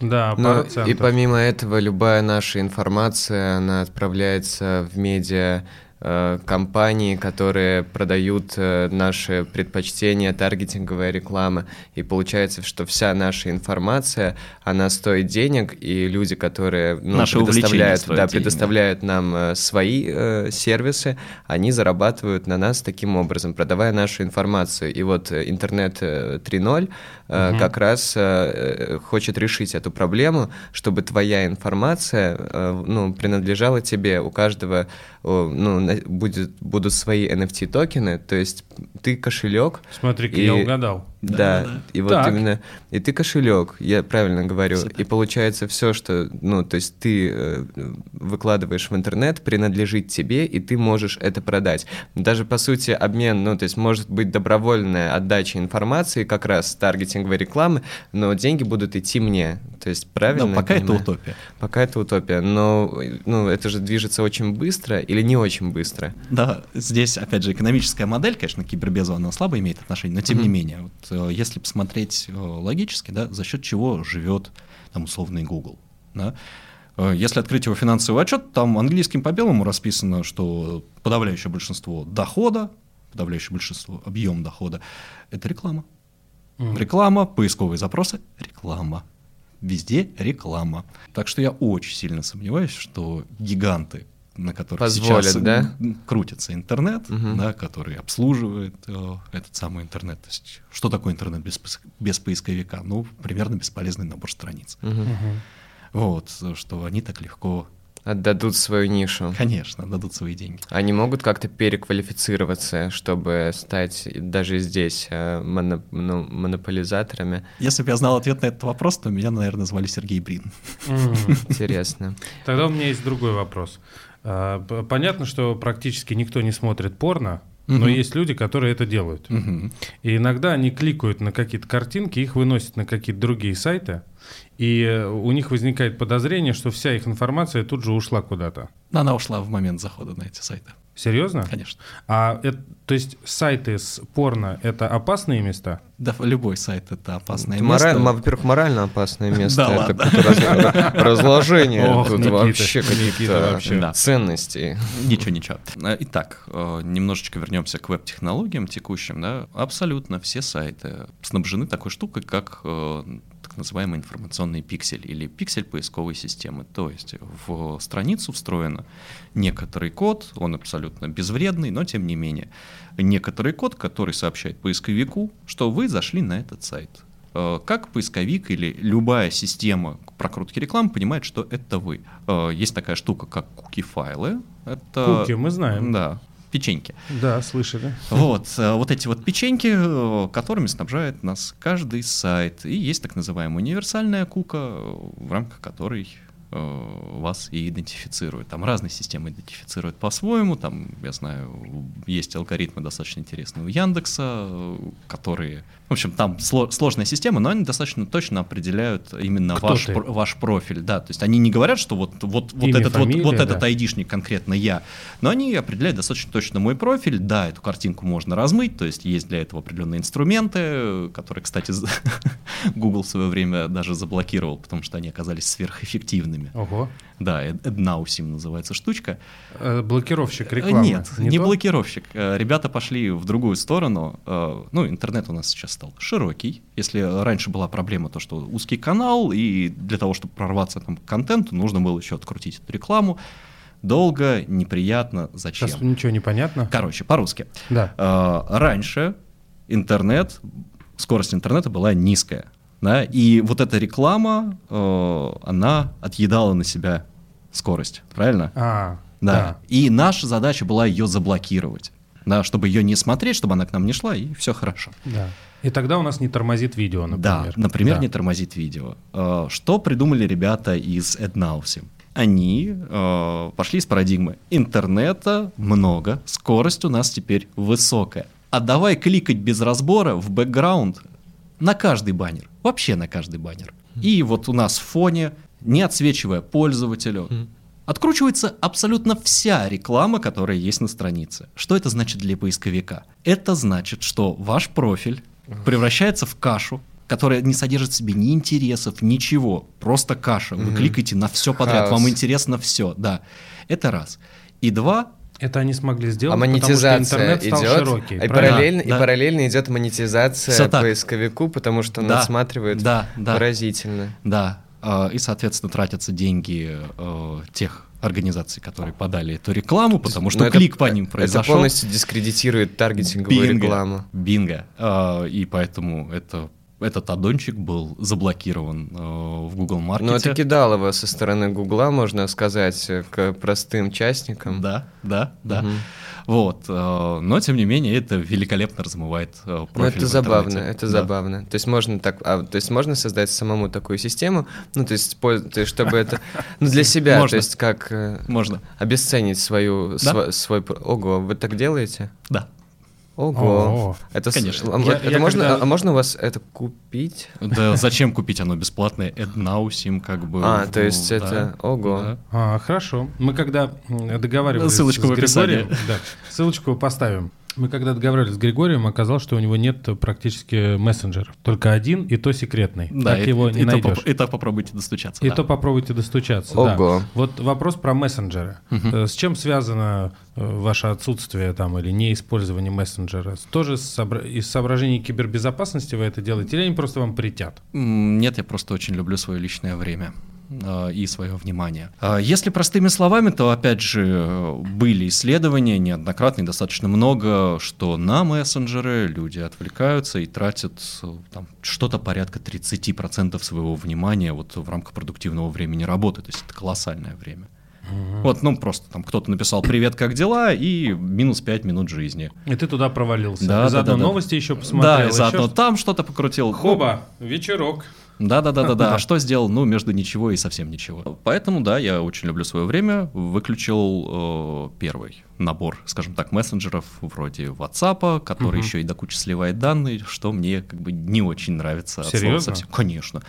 Да, Ну, пара и центов. помимо этого, любая наша информация, она отправляется в медиа компании, которые продают э, наши предпочтения, таргетинговая реклама. И получается, что вся наша информация, она стоит денег, и люди, которые ну, увлечения предоставляют, да, денег, предоставляют нам э, свои э, сервисы, они зарабатывают на нас таким образом, продавая нашу информацию. И вот э, интернет э, 3.0 э, Мгм. как раз э, э, хочет решить эту проблему, чтобы твоя информация э, ну, принадлежала тебе. У каждого о, ну, будет, будут свои NFT-токены, то есть ты кошелек, Смотри-ка, И- я угадал. Да, Да, да. и вот Так. именно, и ты кошелек, я правильно говорю, Всё и получается все, что, ну, то есть ты э, выкладываешь в интернет, принадлежит тебе, и ты можешь это продать. Даже по сути обмен, ну, то есть может быть добровольная отдача информации, как раз таргетинговой рекламы, но деньги будут идти мне, то есть правильно? Я пока это утопия. Пока это утопия, но ну, это же движется очень быстро или не очень быстро? Да, здесь, опять же, экономическая модель, конечно, к кибербезу она слабо имеет отношение, но тем не Мгм. менее, вот, э, если посмотреть э, логически, да, за счет чего живет там условный Google, да, Э, если открыть его финансовый отчет, там английским по белому расписано, что подавляющее большинство дохода, подавляющее большинство объем дохода, это реклама. Мгм. Реклама, поисковые запросы, реклама. Везде реклама. Так что я очень сильно сомневаюсь, что гиганты, на которых Позволят, сейчас да? крутится интернет, Мгм. да, который обслуживает э, этот самый интернет. То есть, что такое интернет без, без поисковика? Ну, примерно бесполезный набор страниц. Мгм. Вот, что они так легко, Отдадут свою нишу. конечно, дадут свои деньги. Они могут как-то переквалифицироваться, чтобы стать даже здесь э, моно- ну, монополизаторами. Если бы я знал ответ на этот вопрос, то меня, наверное, звали Сергей Брин. Интересно. Тогда у меня есть другой вопрос. А, Понятно, что практически никто не смотрит порно, но Мгм. есть люди, которые это делают. Мгм. И иногда они кликают на какие-то картинки, их выносят на какие-то другие сайты, и э, у них возникает подозрение, что вся их информация тут же ушла куда-то. Она ушла в момент захода на эти сайты, Серьезно? конечно. А это, то есть сайты с порно это опасные места? Да, любой сайт это опасное Это место. мораль- мо- во-первых, морально опасное (laughs) место. Да это ладно. (laughs) разложение Ох, тут Никита, вообще каких-то ценностей. Ничего, ничего. Итак, э, немножечко вернемся к веб-технологиям текущим. Да? Абсолютно все сайты снабжены такой штукой, как э, называемый информационный пиксель или пиксель поисковой системы. То есть в страницу встроен некоторый код, он абсолютно безвредный, но тем не менее, некоторый код, который сообщает поисковику, что вы зашли на этот сайт. Э, Как поисковик или любая система прокрутки рекламы понимает, что это вы. Э, Есть такая штука, как куки-файлы. Это, Куки, мы знаем. Да, печеньки. Да, слышали. Вот, э, вот эти вот печеньки, э, которыми снабжает нас каждый сайт. И есть так называемая универсальная кука, в рамках которой э, вас и идентифицирует. Там разные системы идентифицируют по-своему. Там, я знаю, есть алгоритмы достаточно интересные у Яндекса, которые... В общем, там сло- сложная система, но они достаточно точно определяют именно Кто ваш, про- ваш профиль. Да, то есть они не говорят, что вот, вот, вот Имя, этот, вот, фамилия, вот да. этот айдишник конкретно я, но они определяют достаточно точно мой профиль. Да, эту картинку можно размыть, то есть есть для этого определенные инструменты, э, которые, кстати, (laughs) Google в свое время даже заблокировал, потому что они оказались сверхэффективными. Ого. Да, AdNowSim называется штучка. Э, Блокировщик Э, рекламы. Нет, не, то? блокировщик. Э, Ребята пошли в другую сторону. Э, Ну, интернет у нас сейчас стал широкий. Если раньше была проблема, то что узкий канал, и для того, чтобы прорваться там, к контенту, нужно было еще открутить эту рекламу. Долго, неприятно, зачем? Сейчас ничего не понятно. Короче, по-русски. Да. Э, Раньше интернет, скорость интернета была низкая. Да, и вот эта реклама, э, она отъедала на себя скорость, правильно? А, Да. да. И наша задача была ее заблокировать. Да, чтобы ее не смотреть, чтобы она к нам не шла, и все хорошо. Да. И тогда у нас не тормозит видео, например. Да, например, Да. не тормозит видео. Э, Что придумали ребята из AdNowSim? Они э, пошли из парадигмы интернета много, скорость у нас теперь высокая. А давай кликать без разбора в бэкграунд на каждый баннер, вообще на каждый баннер. И вот у нас в фоне, не отсвечивая пользователю, откручивается абсолютно вся реклама, которая есть на странице. Что это значит для поисковика? Это значит, что ваш профиль превращается в кашу, которая не содержит в себе ни интересов, ничего, просто каша. Вы кликаете на все подряд, Хаос. вам интересно все, да. Это раз. И два, Это они смогли сделать, А потому что монетизация интернет стал идет, широкий. и правильно? параллельно, Да. и параллельно идет монетизация Всё так. поисковику, потому что он Да. отсматривает Да, да. поразительно. да, э, и, соответственно, тратятся деньги э, тех организаций, которые подали эту рекламу, потому что Но это- клик по ним Это произошел. полностью дискредитирует таргетинговую Бинго. рекламу. Бинго. А, И поэтому это этот аддончик был заблокирован э, в Google Market. Ну, это кидалово со стороны Гугла, можно сказать, к простым частникам. Да, да, да. Мгм. Вот, э, но тем не менее это великолепно размывает э, профиль Ну, это забавно, это Да. забавно. То есть можно так, а, то есть можно создать самому такую систему, ну, то есть, то есть чтобы это, ну, для (laughs) себя, то Можно. есть как э, Можно, обесценить свою, Да. сво- свой, ого, вы так делаете? да. Ого. Это, с- Конечно. а, Я- это я можно, когда- а можно у вас это купить? Да зачем купить оно бесплатное? AdNow, как бы. А, то есть это, ого. А, хорошо. Мы когда договаривались Ссылочку с в описании. Ссылочку поставим. Мы когда договаривались с Григорием, оказалось, что у него нет практически мессенджеров. Только один, и то секретный. Да, так и, его и- не и то найдешь. поп- и то попробуйте достучаться. И да. то попробуйте достучаться. да. Ого. Вот вопрос про мессенджеры. Э, С чем связано э, ваше отсутствие там или неиспользование мессенджера? Тоже из соображений кибербезопасности вы это делаете, или они просто вам притят? Нет, я просто очень люблю свое личное время и свое внимание. А, Если простыми словами, то опять же э, были исследования неоднократно и достаточно много, что на мессенджеры люди отвлекаются и тратят э, там, что-то порядка 30% своего внимания вот в рамках продуктивного времени работы. То есть это колоссальное время. Вот, ну просто там кто-то написал «Привет, как дела?» и минус 5 минут жизни. И ты туда провалился. Да, и да, заодно да, да. новости еще посмотрел. да, и еще заодно что- там что-то покрутил. Хоба, вечерок. Да, да, да, да, да. А что сделал? Ну, между ничего и совсем ничего. Поэтому, да, я очень люблю свое время. Выключил э, первый набор, скажем так, мессенджеров вроде WhatsApp, который еще и до кучи сливает данные, что мне как бы не очень нравится. Серьезно? совсем. Конечно.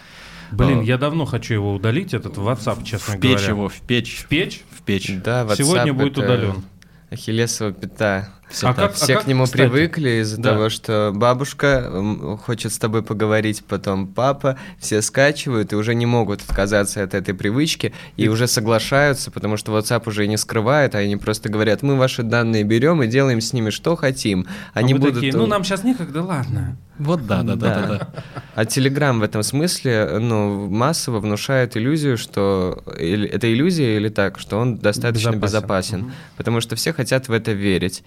Блин, А, я давно хочу его удалить, этот WhatsApp, честно в печь говоря. его, в печь, В печь? в печь. Да, WhatsApp Сегодня будет это удален. Ахиллесова пята. Всё А так. как- Все как, к нему кстати? привыкли из-за Да. того, что бабушка хочет с тобой поговорить, потом папа, все скачивают и уже не могут отказаться от этой привычки и, И- уже соглашаются, потому что WhatsApp уже и не скрывает, а они просто говорят, мы ваши данные берем и делаем с ними что хотим. Они а мы будут... такие, ну нам сейчас некогда, ладно. Вот да, да, да, да, да. А Telegram в этом смысле, ну, массово внушает иллюзию, что это иллюзия или так, что он достаточно Безопасен. безопасен, Мгм. потому что все хотят в это верить.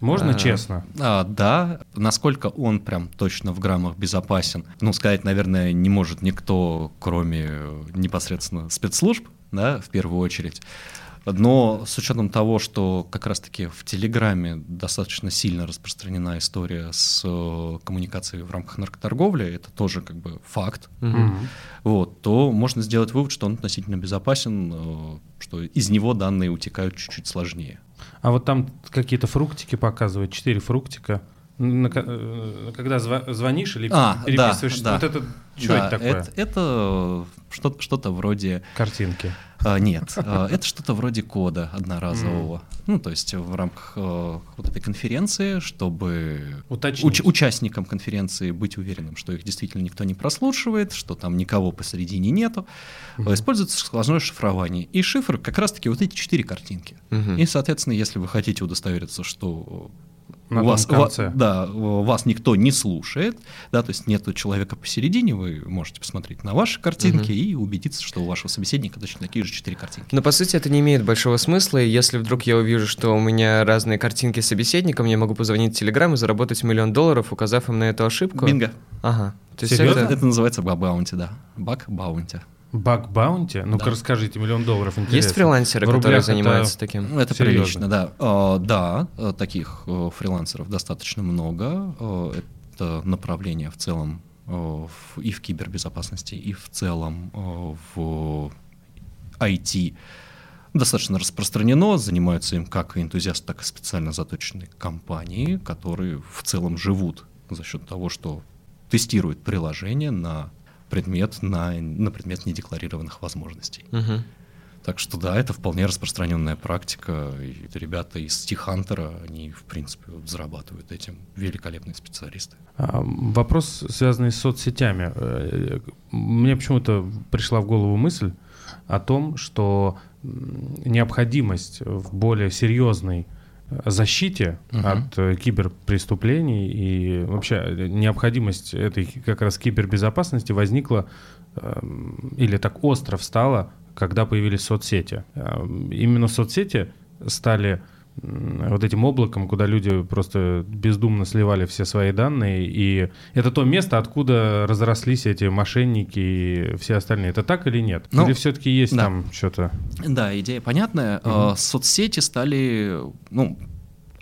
Можно А. честно? А, да, насколько он прям точно в граммах безопасен, ну, сказать, наверное, не может никто, кроме э, непосредственно спецслужб, да, в первую очередь. Но с учетом того, что как раз-таки в Телеграме достаточно сильно распространена история с э, коммуникацией в рамках наркоторговли, это тоже как бы факт, Мгм. вот, то можно сделать вывод, что он относительно безопасен, что из него данные утекают чуть-чуть сложнее. А вот там какие-то фруктики показывают, четыре фруктика. Э, когда звонишь или А, переписываешься, да, вот да. это что Да, это такое? Это, это что- что-то вроде Картинки. А, Нет, а, это что-то вроде кода одноразового. Ну, то есть в рамках э, вот этой конференции, чтобы Уточнить. уч- участникам конференции быть уверенным, что их действительно никто не прослушивает, что там никого посередине нету, Мгм. используется сквозное шифрование. И шифр как раз-таки вот эти четыре картинки. Мгм. И, соответственно, если вы хотите удостовериться, что На вас, конце. ва- да, вас никто не слушает, да, то есть нету человека посередине, вы можете посмотреть на ваши картинки и убедиться, что у вашего собеседника точно такие же четыре картинки. Но по сути это не имеет большого смысла, и если вдруг я увижу, что у меня разные картинки с собеседником, я могу позвонить в Телеграм и заработать миллион долларов, указав им на эту ошибку. Бинго. Ага. То есть Серьезно? Это... это называется баг-баунти, да. Баг-баунти. Баг баунти? Ну-ка Да. расскажите, миллион долларов интересно. Есть фрилансеры, которые рублях это- занимаются таким? Ну, это Серьезно? прилично, да. А, да, а, таких э, фрилансеров достаточно много. А, Это направление в целом э, в- и в кибербезопасности, и в целом э, в IT достаточно распространено. Занимаются им как энтузиасты, так и специально заточенные компании, которые в целом живут за счет того, что тестируют приложение на предмет, на, на предмет недекларированных возможностей. Мгм. Так что да, это вполне распространенная практика. И ребята из Тихантера, они, в принципе, вот зарабатывают этим великолепные специалисты. А, Вопрос, связанный с соцсетями. Э, Мне почему-то пришла в голову мысль о том, что необходимость в более серьезной защите Мгм. от э, киберпреступлений и вообще э, необходимость этой как раз кибербезопасности возникла эм, или так остро встала, когда появились соцсети. Эм, Именно соцсети стали вот этим облаком, куда люди просто бездумно сливали все свои данные, и это то место, откуда разрослись эти мошенники и все остальные. Это так или нет? Ну, или все-таки есть да. там что-то? Да, идея понятная. Э, Соцсети стали, ну,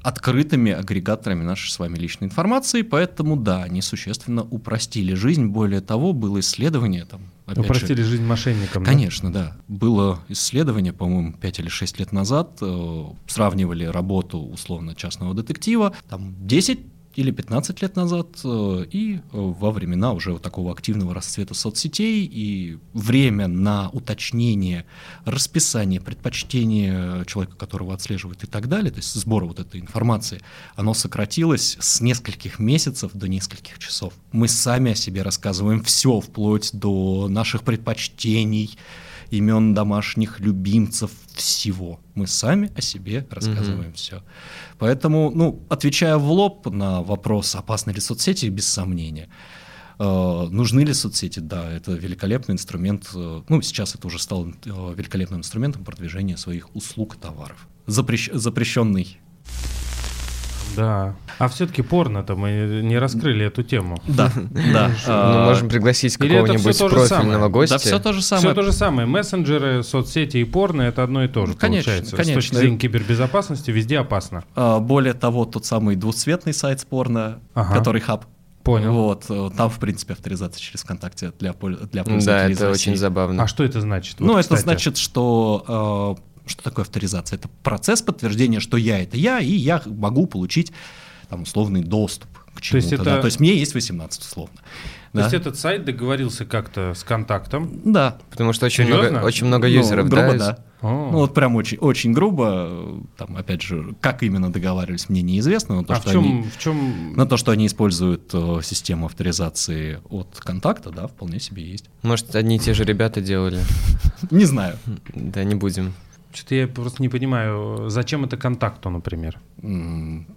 открытыми агрегаторами нашей с вами личной информации, поэтому да, они существенно упростили жизнь. Более того, было исследование там. опять же, Упростили жизнь мошенникам. да? Конечно, да. Было исследование, по-моему, 5 или 6 лет назад, э, сравнивали работу условно частного детектива, там 10 или 15 лет назад, э, и э, во времена уже вот такого активного расцвета соцсетей, и время на уточнение расписания, предпочтения человека, которого отслеживают и так далее, то есть сбора вот этой информации, оно сократилось с нескольких месяцев до нескольких часов. Мы сами о себе рассказываем все, вплоть до наших предпочтений, имен домашних любимцев, всего. Мы сами о себе рассказываем все. Поэтому, ну, отвечая в лоб на вопрос, опасны ли соцсети, без сомнения. Э, нужны ли соцсети? Да, это великолепный инструмент. э, Ну, сейчас это уже стал э, великолепным инструментом продвижения своих услуг и товаров. Запрещ- запрещенный. Да. А все-таки порно-то мы не раскрыли эту тему. Да, да. Ну, а, можем пригласить это какого-нибудь профильного гостя. Да, все то же самое. Все то же самое. Мессенджеры, соцсети и порно это одно и то же. Ну, конечно, получается. С конечно. точки зрения кибербезопасности везде опасно. а, Более того, тот самый двуцветный сайт спорно, Ага. который хаб. Понял. Вот, э, там, в принципе, авторизация через ВКонтакте для, для Да, пользователей из это России. очень забавно. А что это значит? Ну, Вот, это кстати. значит, что... что такое авторизация? Это процесс подтверждения, что я — это я, и я могу получить там условный доступ к То есть чему-то. это- да. То есть мне есть 18 условно. То Да? есть этот сайт договорился как-то с контактом. Да. Потому что очень Серьезно? много, очень много Ну, юзеров, грубо, да? да. О. Ну вот прям очень, очень грубо, там опять же, как именно договаривались, мне неизвестно, но то, а что в чем, они... в чем... На то, что они используют э, систему авторизации от контакта, да, вполне себе есть. Может, одни и те же ребята делали. Не знаю. Да, не будем. Что-то я просто не понимаю, зачем это контакту, например?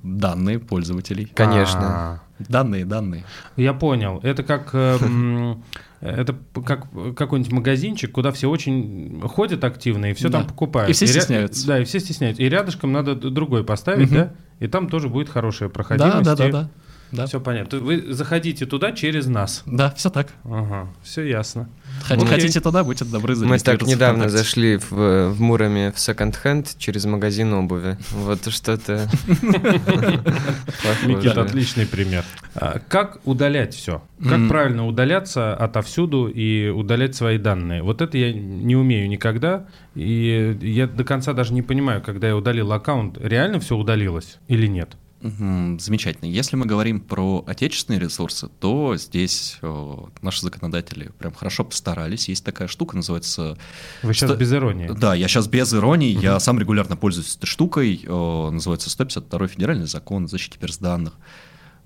Данные пользователей. Конечно. А, Данные, данные. Я понял. Это как... э, м, Это как какой-нибудь магазинчик, куда все очень ходят активно и все Да. там покупают. И все ря- стесняются. Да, и все стесняются. И рядышком надо другой поставить, Мгм. да? И там тоже будет хорошая Да, проходимость. да, да, и да. Да, Все понятно. Вы заходите туда через нас. да все так. Ага, все ясно. Хотите, Окей. хотите туда, будьте добры, Мы так недавно ВКонтакте. зашли в, в Муроме в секонд-хенд через магазин обуви. Вот что-то (laughs) Никита, отличный пример. А, Как удалять все? Как правильно удаляться отовсюду и удалять свои данные? Вот это я не умею никогда. И я до конца даже не понимаю, когда я удалил аккаунт, реально все удалилось или нет? Замечательно. Если мы говорим про отечественные ресурсы, то здесь э, наши законодатели прям хорошо постарались. Есть такая штука, называется... Вы сейчас Что- без иронии. Да, я сейчас без иронии, я сам регулярно пользуюсь этой штукой. э, называется 152 федеральный закон о защите персданных.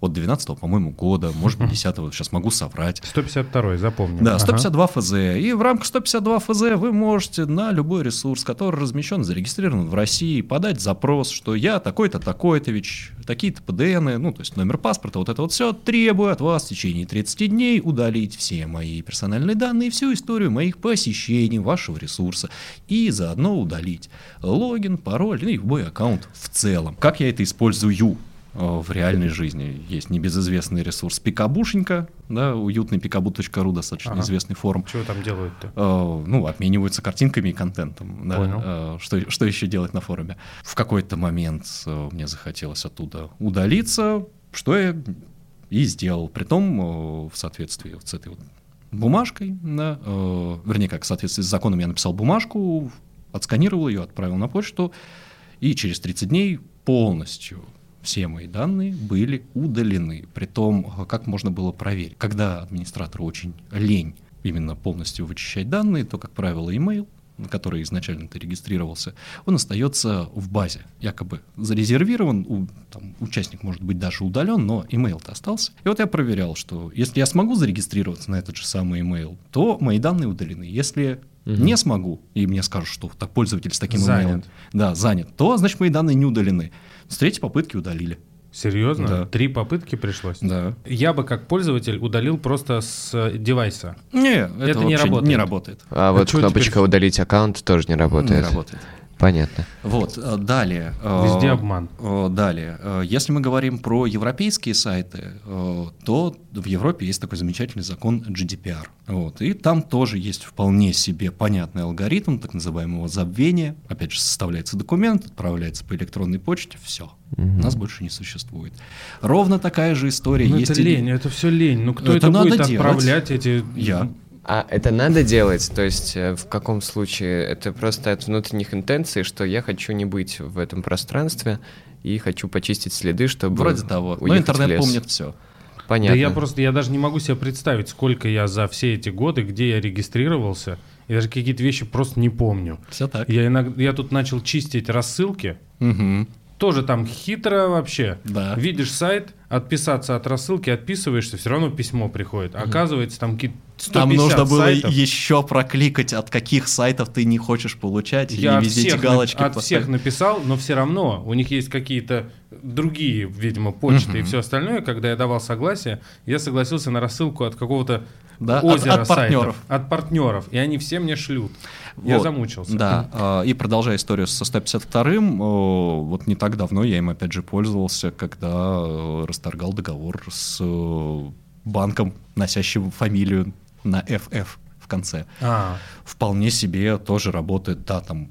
От 12 по-моему, года, может быть, (laughs) 10 сейчас могу соврать. 152 запомню. Да, Ага. 152 ФЗ. И в рамках 152 ФЗ вы можете на любой ресурс, который размещен, зарегистрирован в России, подать запрос, что я такой-то, такой-то, ВИЧ, такие-то ПДНы, ну, то есть номер паспорта, вот это вот все, требую от вас в течение 30 дней удалить все мои персональные данные, всю историю моих посещений вашего ресурса и заодно удалить логин, пароль, ну и любой аккаунт в целом. Как я это использую? Э, в реальной жизни. Есть небезызвестный ресурс Пикабушенька, да, уютный pikabu.ru, достаточно Ага. известный форум. Чего там делают-то? Э, ну, обмениваются картинками и контентом. да. Понял. Э, что, что еще делать на форуме? В какой-то момент э, мне захотелось оттуда удалиться, что я и сделал. Притом э, в соответствии вот с этой вот бумажкой, да, э, вернее, как в соответствии с законом я написал бумажку, отсканировал ее, отправил на почту, и через 30 дней полностью все мои данные были удалены. Притом, э, как можно было проверить? Когда администратору очень лень именно полностью вычищать данные, то, как правило, email, на который изначально ты регистрировался, он остается в базе, якобы зарезервирован, у- там, участник может быть даже удален, но email-то остался. И вот я проверял, что если я смогу зарегистрироваться на этот же самый email, то мои данные удалены. Если Мгм. не смогу, и мне скажут, что так, пользователь с таким Занят. да, занят, то, значит, мои данные не удалены. С третьей попытки удалили. Серьезно? Да. Три попытки пришлось? Да. Я бы как пользователь удалил просто с э, девайса. Не, это, Это не работает. Не работает. А А вот кнопочка теперь? «Удалить аккаунт» тоже не работает. Не работает. Понятно. Вот, э, далее. э, Везде обман. э, Далее. Если мы говорим про европейские сайты, то в Европе есть такой замечательный закон GDPR. Вот, и там тоже есть вполне себе понятный алгоритм так называемого забвения. Опять же, составляется документ, отправляется по электронной почте, все. Нас больше не существует. Ровно такая же история Ну, есть. это и- лень, это все лень. Ну кто Это это, надо будет делать. отправлять эти... Я. А это надо делать? То есть э, в каком случае? Это просто от внутренних интенций, что я хочу не быть в этом пространстве и хочу почистить следы, чтобы Вроде того. Но в интернет лес. помнит все. Понятно. Да я просто, я даже не могу себе представить, сколько я за все эти годы, где я регистрировался, и даже какие-то вещи просто не помню. Все так. Я, иногда, я тут начал чистить рассылки, Мгм. Тоже там хитро вообще. Да. Видишь сайт, отписаться от рассылки, отписываешься, все равно письмо приходит. Оказывается, там какие-то 150 Там нужно было сайтов. еще прокликать, от каких сайтов ты не хочешь получать, Я и от везде эти всех, галочки на- от поставить. всех написал, но все равно у них есть какие-то другие, видимо, почты и все остальное. Когда я давал согласие, я согласился на рассылку от какого-то Да, от- озера от партнеров. сайтов, от партнеров, и они все мне шлют. Я Вот, замучился. Да, а, и продолжая историю со 152-м, о, вот не так давно я им опять же пользовался, когда э, расторгал договор с э, банком, носящим фамилию на FF в конце. А, Вполне себе тоже работает, да, там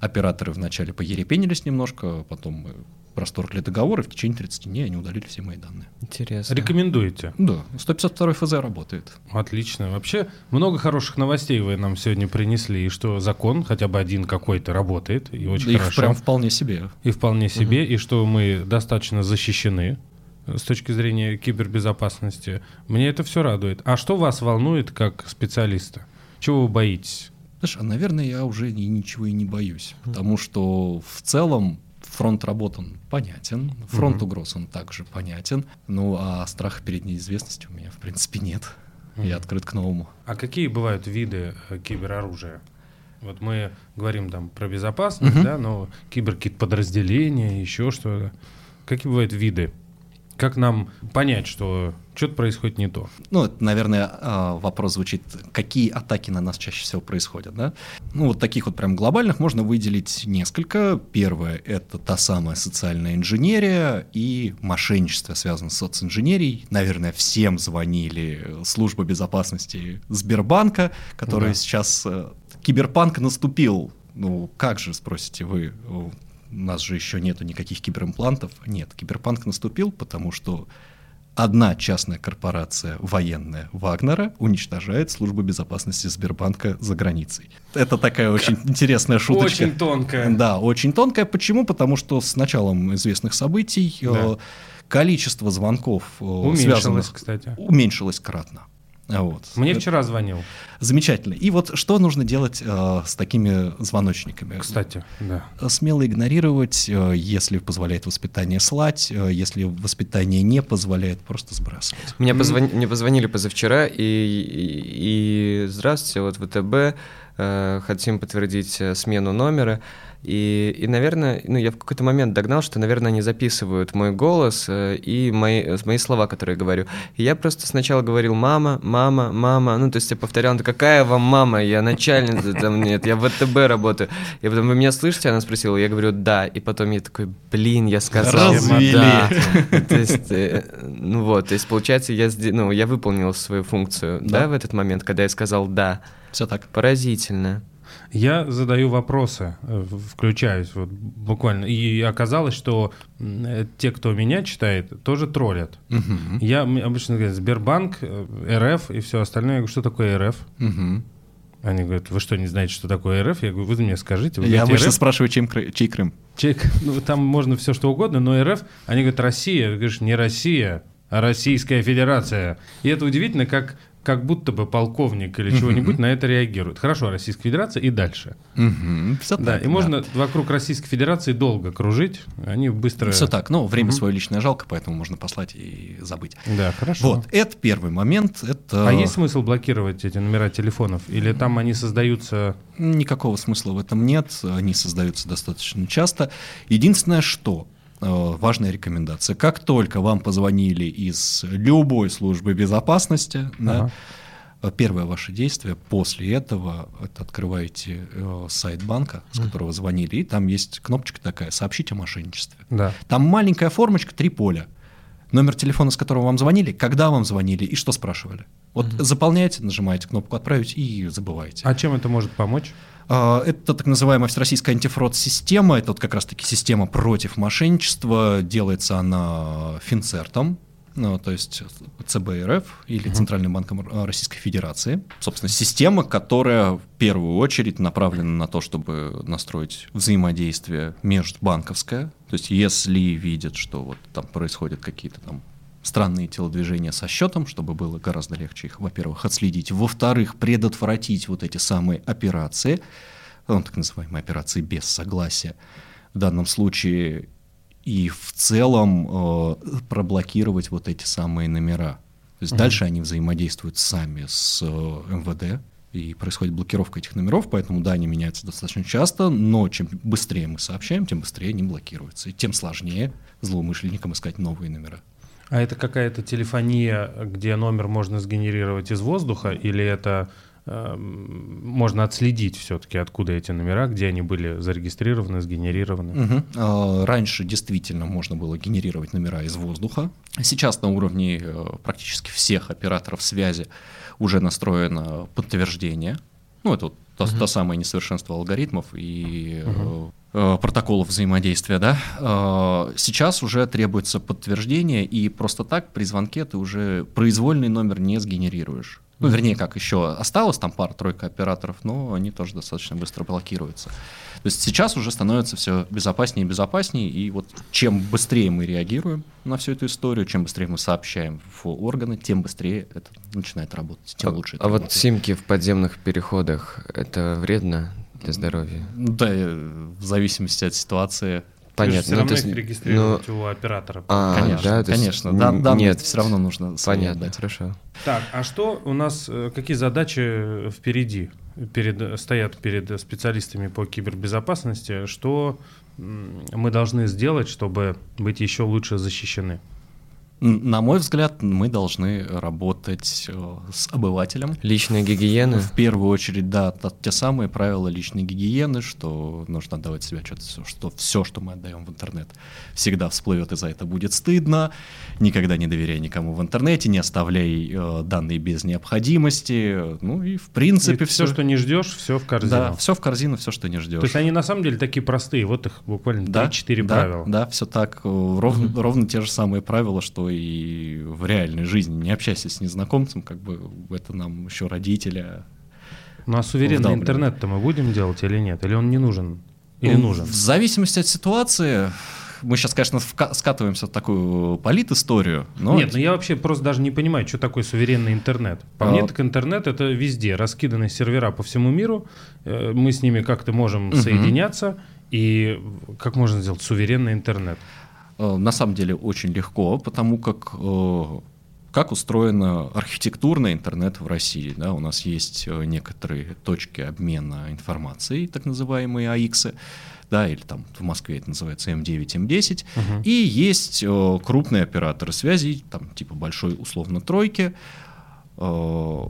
операторы вначале поерепенились немножко, потом мы расторгли договор, и в течение 30 дней они удалили все мои данные. Интересно. рекомендуете? Да, 152 ФЗ работает. Отлично. Вообще много хороших новостей вы нам сегодня принесли, и что закон хотя бы один какой-то работает, и очень Их хорошо. прям вполне себе. и вполне себе, и что мы достаточно защищены э, с точки зрения кибербезопасности. Мне это все радует. А что вас волнует как специалиста? Чего вы боитесь? Знаешь, а, наверное, я уже ничего и не боюсь, потому что в целом фронт работ он понятен, фронт угроз он также понятен, ну а страха перед неизвестностью у меня в принципе нет. Я открыт к новому. А какие бывают виды э, кибероружия? Вот мы говорим там про безопасность, да, но киберкит подразделения, еще что-то. Какие бывают виды? Как нам понять, что что-то происходит не то? Ну, это, наверное, а, вопрос звучит, какие атаки на нас чаще всего происходят, да? Ну, вот таких вот прям глобальных можно выделить несколько. Первое — это та самая социальная инженерия и мошенничество, связанное с социнженерией. Наверное, всем звонили служба безопасности Сбербанка, которая Да. сейчас... э, Киберпанк наступил. Ну, как же, спросите вы, у нас же еще нету никаких киберимплантов. Нет, киберпанк наступил, потому что одна частная корпорация военная Вагнера уничтожает службу безопасности Сбербанка за границей. Это такая очень интересная шуточка. Очень тонкая. Да, очень тонкая. Почему? Потому что с началом известных событий э, Да. количество звонков, э, Уменьшилось, связанных, кстати. уменьшилось кратно. Вот. Мне Это вчера звонил, Замечательно. И вот что нужно делать э, с такими звоночниками? кстати, да. смело игнорировать, э, если позволяет воспитание слать, э, если воспитание не позволяет, просто сбрасывать. Мне, позвони- мне позвонили позавчера, и, и, и здравствуйте, вот ВТБ, э, хотим подтвердить э, смену номера. И, и, наверное, ну, я в какой-то момент догнал, что, наверное, они записывают мой голос э, и мои, э, мои слова, которые я говорю. И я просто сначала говорил «мама, мама, мама», ну, то есть я повторял, «Ну, какая вам мама, я начальница, там нет, я в ВТБ работаю. И потом, вы меня слышите? Она спросила, я говорю «да», и потом я такой «блин, я сказал Развели. «да». То есть, э, ну вот, то есть, получается, я, ну, я выполнил свою функцию, да. Да. в этот момент, когда я сказал «да». Все так. Поразительно. Я задаю вопросы, э, включаюсь вот буквально. И оказалось, что э, те, кто меня читает, тоже троллят. Мгм. Я обычно говорю Сбербанк, э, РФ и все остальное. Я говорю, что такое РФ? Мгм. Они говорят, вы что, не знаете, что такое РФ? Я говорю, вы мне скажите. Вы Я обычно РФ? спрашиваю, чем, чей Крым. Чек, ну, там можно все что угодно, но РФ, они говорят, Россия. Ты говоришь, не Россия, а Российская Федерация. И это удивительно, как, как будто бы полковник или чего-нибудь на это реагирует. Хорошо, Российская Федерация и дальше. Все Да, и можно вокруг Российской Федерации долго кружить, они быстро... Все так. Ну, время свое личное жалко, поэтому можно послать и забыть. Да, хорошо. Вот, это первый момент. Это А есть смысл блокировать эти номера телефонов? Или там они создаются... Никакого смысла в этом нет, они создаются достаточно часто. Единственное, что важная рекомендация. Как только вам позвонили из любой службы безопасности, да, Ага. э, первое ваше действие после этого это открываете э, сайт банка, с которого звонили, и там есть кнопочка такая «Сообщить о мошенничестве». Да. Там маленькая формочка, три поля. Номер телефона, с которого вам звонили, когда вам звонили и что спрашивали. Вот заполняете, нажимаете кнопку «Отправить» и забываете. А чем это может помочь? А, Это так называемая всероссийская антифрод-система, это вот как раз-таки система против мошенничества, делается она Финцертом, ну, то есть ЦБ РФ или Центральным банком Российской Федерации. Собственно, система, которая в первую очередь направлена на то, чтобы настроить взаимодействие межбанковское. То есть если видят, что вот там происходят какие-то там странные телодвижения со счетом, чтобы было гораздо легче их, во-первых, отследить, во-вторых, предотвратить вот эти самые операции, ну, так называемые операции без согласия, в данном случае и в целом э, проблокировать вот эти самые номера. То есть дальше они взаимодействуют сами с э, МВД, и происходит блокировка этих номеров, поэтому да, они меняются достаточно часто, но чем быстрее мы сообщаем, тем быстрее они блокируются, и тем сложнее злоумышленникам искать новые номера. А это какая-то телефония, где номер можно сгенерировать из воздуха, или это можно отследить все-таки, откуда эти номера, где они были зарегистрированы, сгенерированы? А, Раньше действительно можно было генерировать номера из воздуха. Сейчас на уровне э, практически всех операторов связи уже настроено подтверждение. Ну, это вот то, то самое несовершенство алгоритмов и э, протоколов взаимодействия, да. Э, Сейчас уже требуется подтверждение, и просто так при звонке ты уже произвольный номер не сгенерируешь. Ну, вернее, как еще осталось там пара-тройка операторов, но они тоже достаточно быстро блокируются. То есть сейчас уже становится все безопаснее и безопаснее, и вот чем быстрее мы реагируем на всю эту историю, чем быстрее мы сообщаем в органы, тем быстрее это начинает работать, тем лучше. это А вот работает. симки в подземных переходах, это вредно для здоровья? Да, э, в зависимости от ситуации. Понятно. все ну, равно то их есть, регистрировать у оператора. А, конечно, да, есть конечно. Да, данные нет. все равно нужно Понятно, отдать. хорошо. Так, а что у нас, э, какие задачи впереди перед, стоят перед специалистами по кибербезопасности? Что мы должны сделать, чтобы быть еще лучше защищены? На мой взгляд, мы должны работать э, с обывателем. Личная гигиена. В первую очередь, да, те самые правила личной гигиены, что нужно отдавать себе отчет, что все, что мы отдаем в интернет, всегда всплывет, и за это будет стыдно. Никогда не доверяй никому в интернете, не оставляй э, данные без необходимости. Ну и в принципе все, все, что не ждешь, все в корзину. да, все в корзину, все, что не ждешь. То есть они на самом деле такие простые, вот их буквально Да, 3-4 да, правила. Да, все так. э, Ровно, ровно те же самые правила, что и в реальной жизни. Не общайся с незнакомцем, как бы это нам еще родителя. Ну а суверенный интернет-то мы будем делать или нет? Или он не нужен? Или Ну, нужен? В зависимости от ситуации. Мы сейчас, конечно, скатываемся в такую полит-историю, но Нет, ну я вообще просто даже не понимаю, что такое суверенный интернет. По А- мне, так интернет это везде. Раскиданы сервера по всему миру. э, Мы с ними как-то можем Мгм. соединяться. И как можно сделать суверенный интернет? Э, на самом деле очень легко, потому как э, как устроена архитектурный интернет в России. Да? У нас есть э, некоторые точки обмена информацией, так называемые АИКСы, да, или там в Москве это называется М9, М10, Мгм. и есть э, крупные операторы связи, там типа большой условно тройки, э,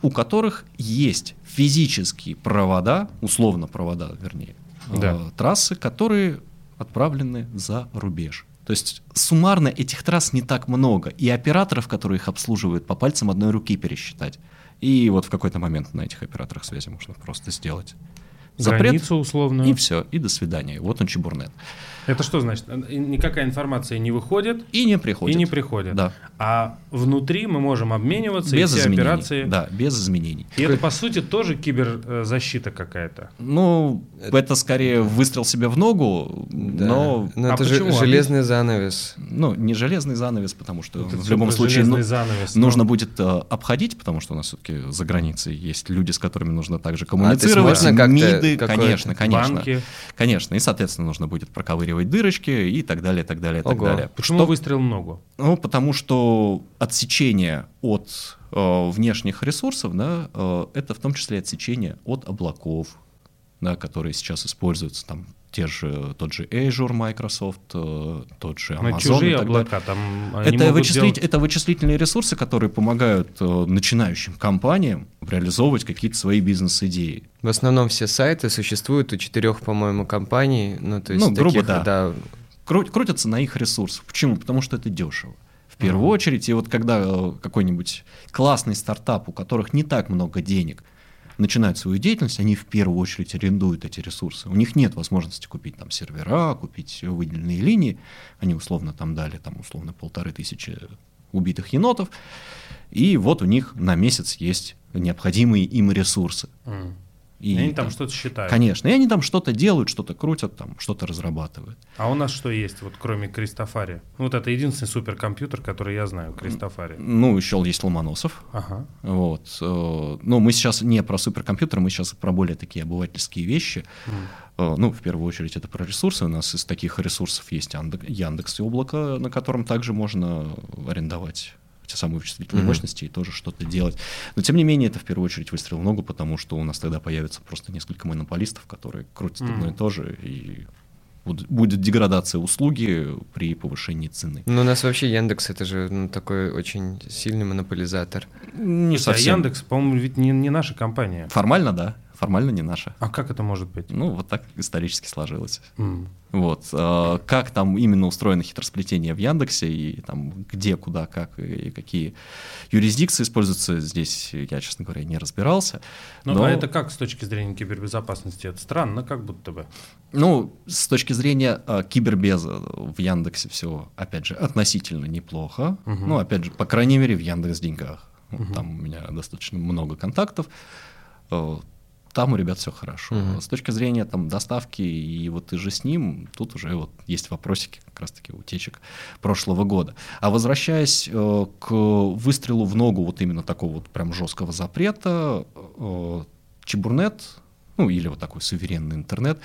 у которых есть физические провода, условно провода, вернее, э, Да. трассы, которые отправлены за рубеж. То есть суммарно этих трасс не так много, и операторов, которые их обслуживают, по пальцам одной руки пересчитать. И вот в какой-то момент на этих операторах связи можно просто сделать запрет, Границу условную. и все, и до свидания. Вот он чебурнет. Это что значит? Никакая информация не выходит И не приходит. и не приходит. Да. А внутри мы можем обмениваться Без и все изменений. операции. Да, без изменений. И это, по сути, тоже киберзащита какая-то. Ну, это скорее выстрел себе в ногу, Да. но Но А это же почему? железный занавес. ну, не железный занавес, потому что это в всё любом случае ну, занавес, нужно но- будет э, обходить, потому что у нас все-таки за границей есть люди, с которыми нужно также А, то есть коммуницировать. можно как-то Какое-то- конечно, конечно. банки. Конечно, и, соответственно, нужно будет проковыривать дырочки и так далее, так далее, так Ого. далее. Почему Что- выстрел ногу? Ну, потому что отсечение от э, внешних ресурсов, да, э, это в том числе отсечение от облаков, да, которые сейчас используются, там те же, тот же Azure, Microsoft, э, тот же Amazon. Но чужие и так облака, там они это, вычислить, делать- это вычислительные ресурсы, которые помогают э, начинающим компаниям реализовывать какие-то свои бизнес-идеи. В основном все сайты существуют у четырех, по-моему, компаний. Ну, то есть Ну, грубо, таких, да. Кру- крутятся на их ресурсах. Почему? Потому что это дешево. В первую очередь, и вот когда э, какой-нибудь классный стартап, у которых не так много денег, начинают свою деятельность, они в первую очередь арендуют эти ресурсы. У них нет возможности купить там сервера, купить выделенные линии. Они условно там дали там условно полторы тысячи убитых енотов. И вот у них на месяц есть необходимые им ресурсы. М. И И они там что-то считают. Конечно. И они там что-то делают, что-то крутят, там что-то разрабатывают. А у нас что есть, вот кроме Кристофари? Ну, Вот это единственный суперкомпьютер, который я знаю, Кристофари. Ну, еще есть Ломоносов. Ага. Вот. э, Но мы сейчас не про суперкомпьютер, мы сейчас про более такие обывательские вещи. Э, Ну, в первую очередь, это про ресурсы. У нас из таких ресурсов есть Яндек- Яндекс и облако, на котором также можно арендовать те самые вычислительные Мгм. мощности и тоже что-то делать. Но, тем не менее, это в первую очередь выстрел в ногу, потому что у нас тогда появится просто несколько монополистов, которые крутят Мгм. одно и то же, и буд- будет деградация услуги при повышении цены. Ну, у нас вообще Яндекс это же ну, такой очень сильный монополизатор. Не Слушай, а Яндекс, по-моему, ведь не, не наша компания. Формально, да. Формально не наша. А как это может быть? Ну, вот так исторически сложилось. М. Вот. э, Как там именно устроено хитросплетение в Яндексе, и там где, куда, как, и какие юрисдикции используются, здесь я, честно говоря, не разбирался. Ну, Но- а это как с точки зрения кибербезопасности? Это странно, как будто бы. Ну, с точки зрения э, кибербеза в Яндексе все, опять же, относительно неплохо. Мгм. Ну, опять же, по крайней мере, в Яндекс Деньгах. Мгм. Там у меня достаточно много контактов. Там у ребят все хорошо. Мгм. С точки зрения там доставки и вот и же с ним, тут уже вот есть вопросики как раз-таки утечек прошлого года. А возвращаясь э, к выстрелу в ногу вот именно такого вот прям жесткого запрета, э, Чебурнет, ну или вот такой суверенный интернет,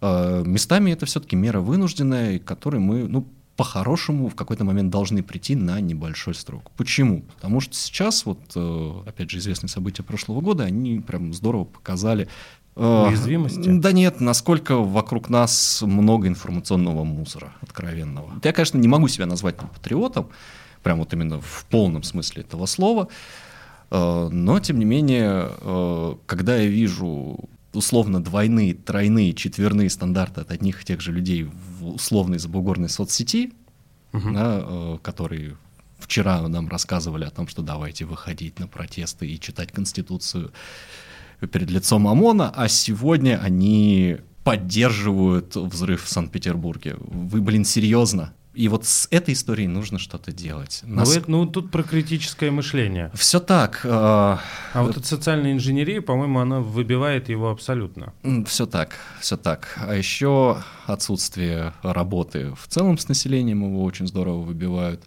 э, местами это все-таки мера вынужденная, которой мы, ну, по-хорошему в какой-то момент должны прийти на небольшой срок. Почему? Потому что сейчас, вот, э, опять же, известные события прошлого года, они прям здорово показали э, Уязвимости? Да нет, насколько вокруг нас много информационного мусора откровенного. Я, конечно, не могу себя назвать там, патриотом, прям вот именно в полном смысле этого слова, э, но, тем не менее, когда я вижу условно двойные, тройные, четверные стандарты от одних и тех же людей в условной забугорной соцсети, Мгм. да, э, которые вчера нам рассказывали о том, что давайте выходить на протесты и читать Конституцию перед лицом ОМОНа, а сегодня они поддерживают взрыв в Санкт-Петербурге. Вы, блин, серьезно? И вот с этой историей нужно что-то делать. Ну, это- ну, тут про критическое мышление. Все так. э, А вот эта социальная инженерия, по-моему, она выбивает его абсолютно. Все так, все так. А еще отсутствие работы в целом с населением его очень здорово выбивают.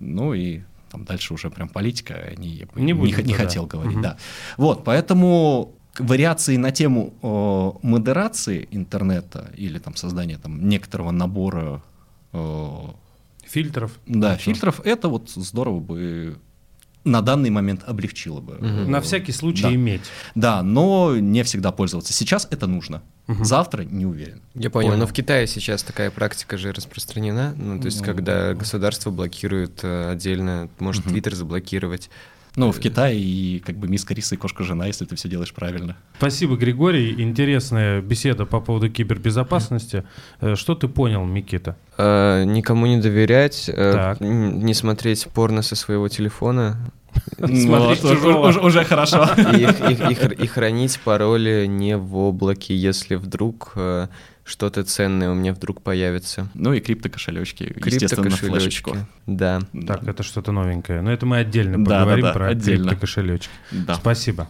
Ну и там дальше уже прям политика, не, я Не х- не туда. хотел говорить, Мгм. да. Вот, поэтому вариации на тему э, модерации интернета или там создания там некоторого набора Фильтров. да, Ничего. фильтров, это вот здорово бы на данный момент облегчило бы. Э, На всякий случай да. иметь. Да, но не всегда пользоваться. Сейчас это нужно. Мгм. Завтра не уверен. Я понял, Понял. но в Китае сейчас такая практика же распространена. Ну, то есть, Ну, когда государство блокирует э, отдельно, может Мгм. Твиттер заблокировать. Ну, в Китае и как бы миска риса и кошка жена, если ты все делаешь правильно. Спасибо, Григорий. Интересная беседа по поводу кибербезопасности. Э, Что ты понял, Микита? Э, никому не доверять, э, не смотреть порно со своего телефона Смотреть Вот, уже- уже, хорошо. и, хранить пароли не в облаке, если вдруг что-то ценное у меня вдруг появится. Ну и криптокошелечки, естественно, флешечку. Да. Да. Так, это что-то новенькое. Но это мы отдельно Да, поговорим да, да, про отдельно. криптокошелечки. Да. Спасибо.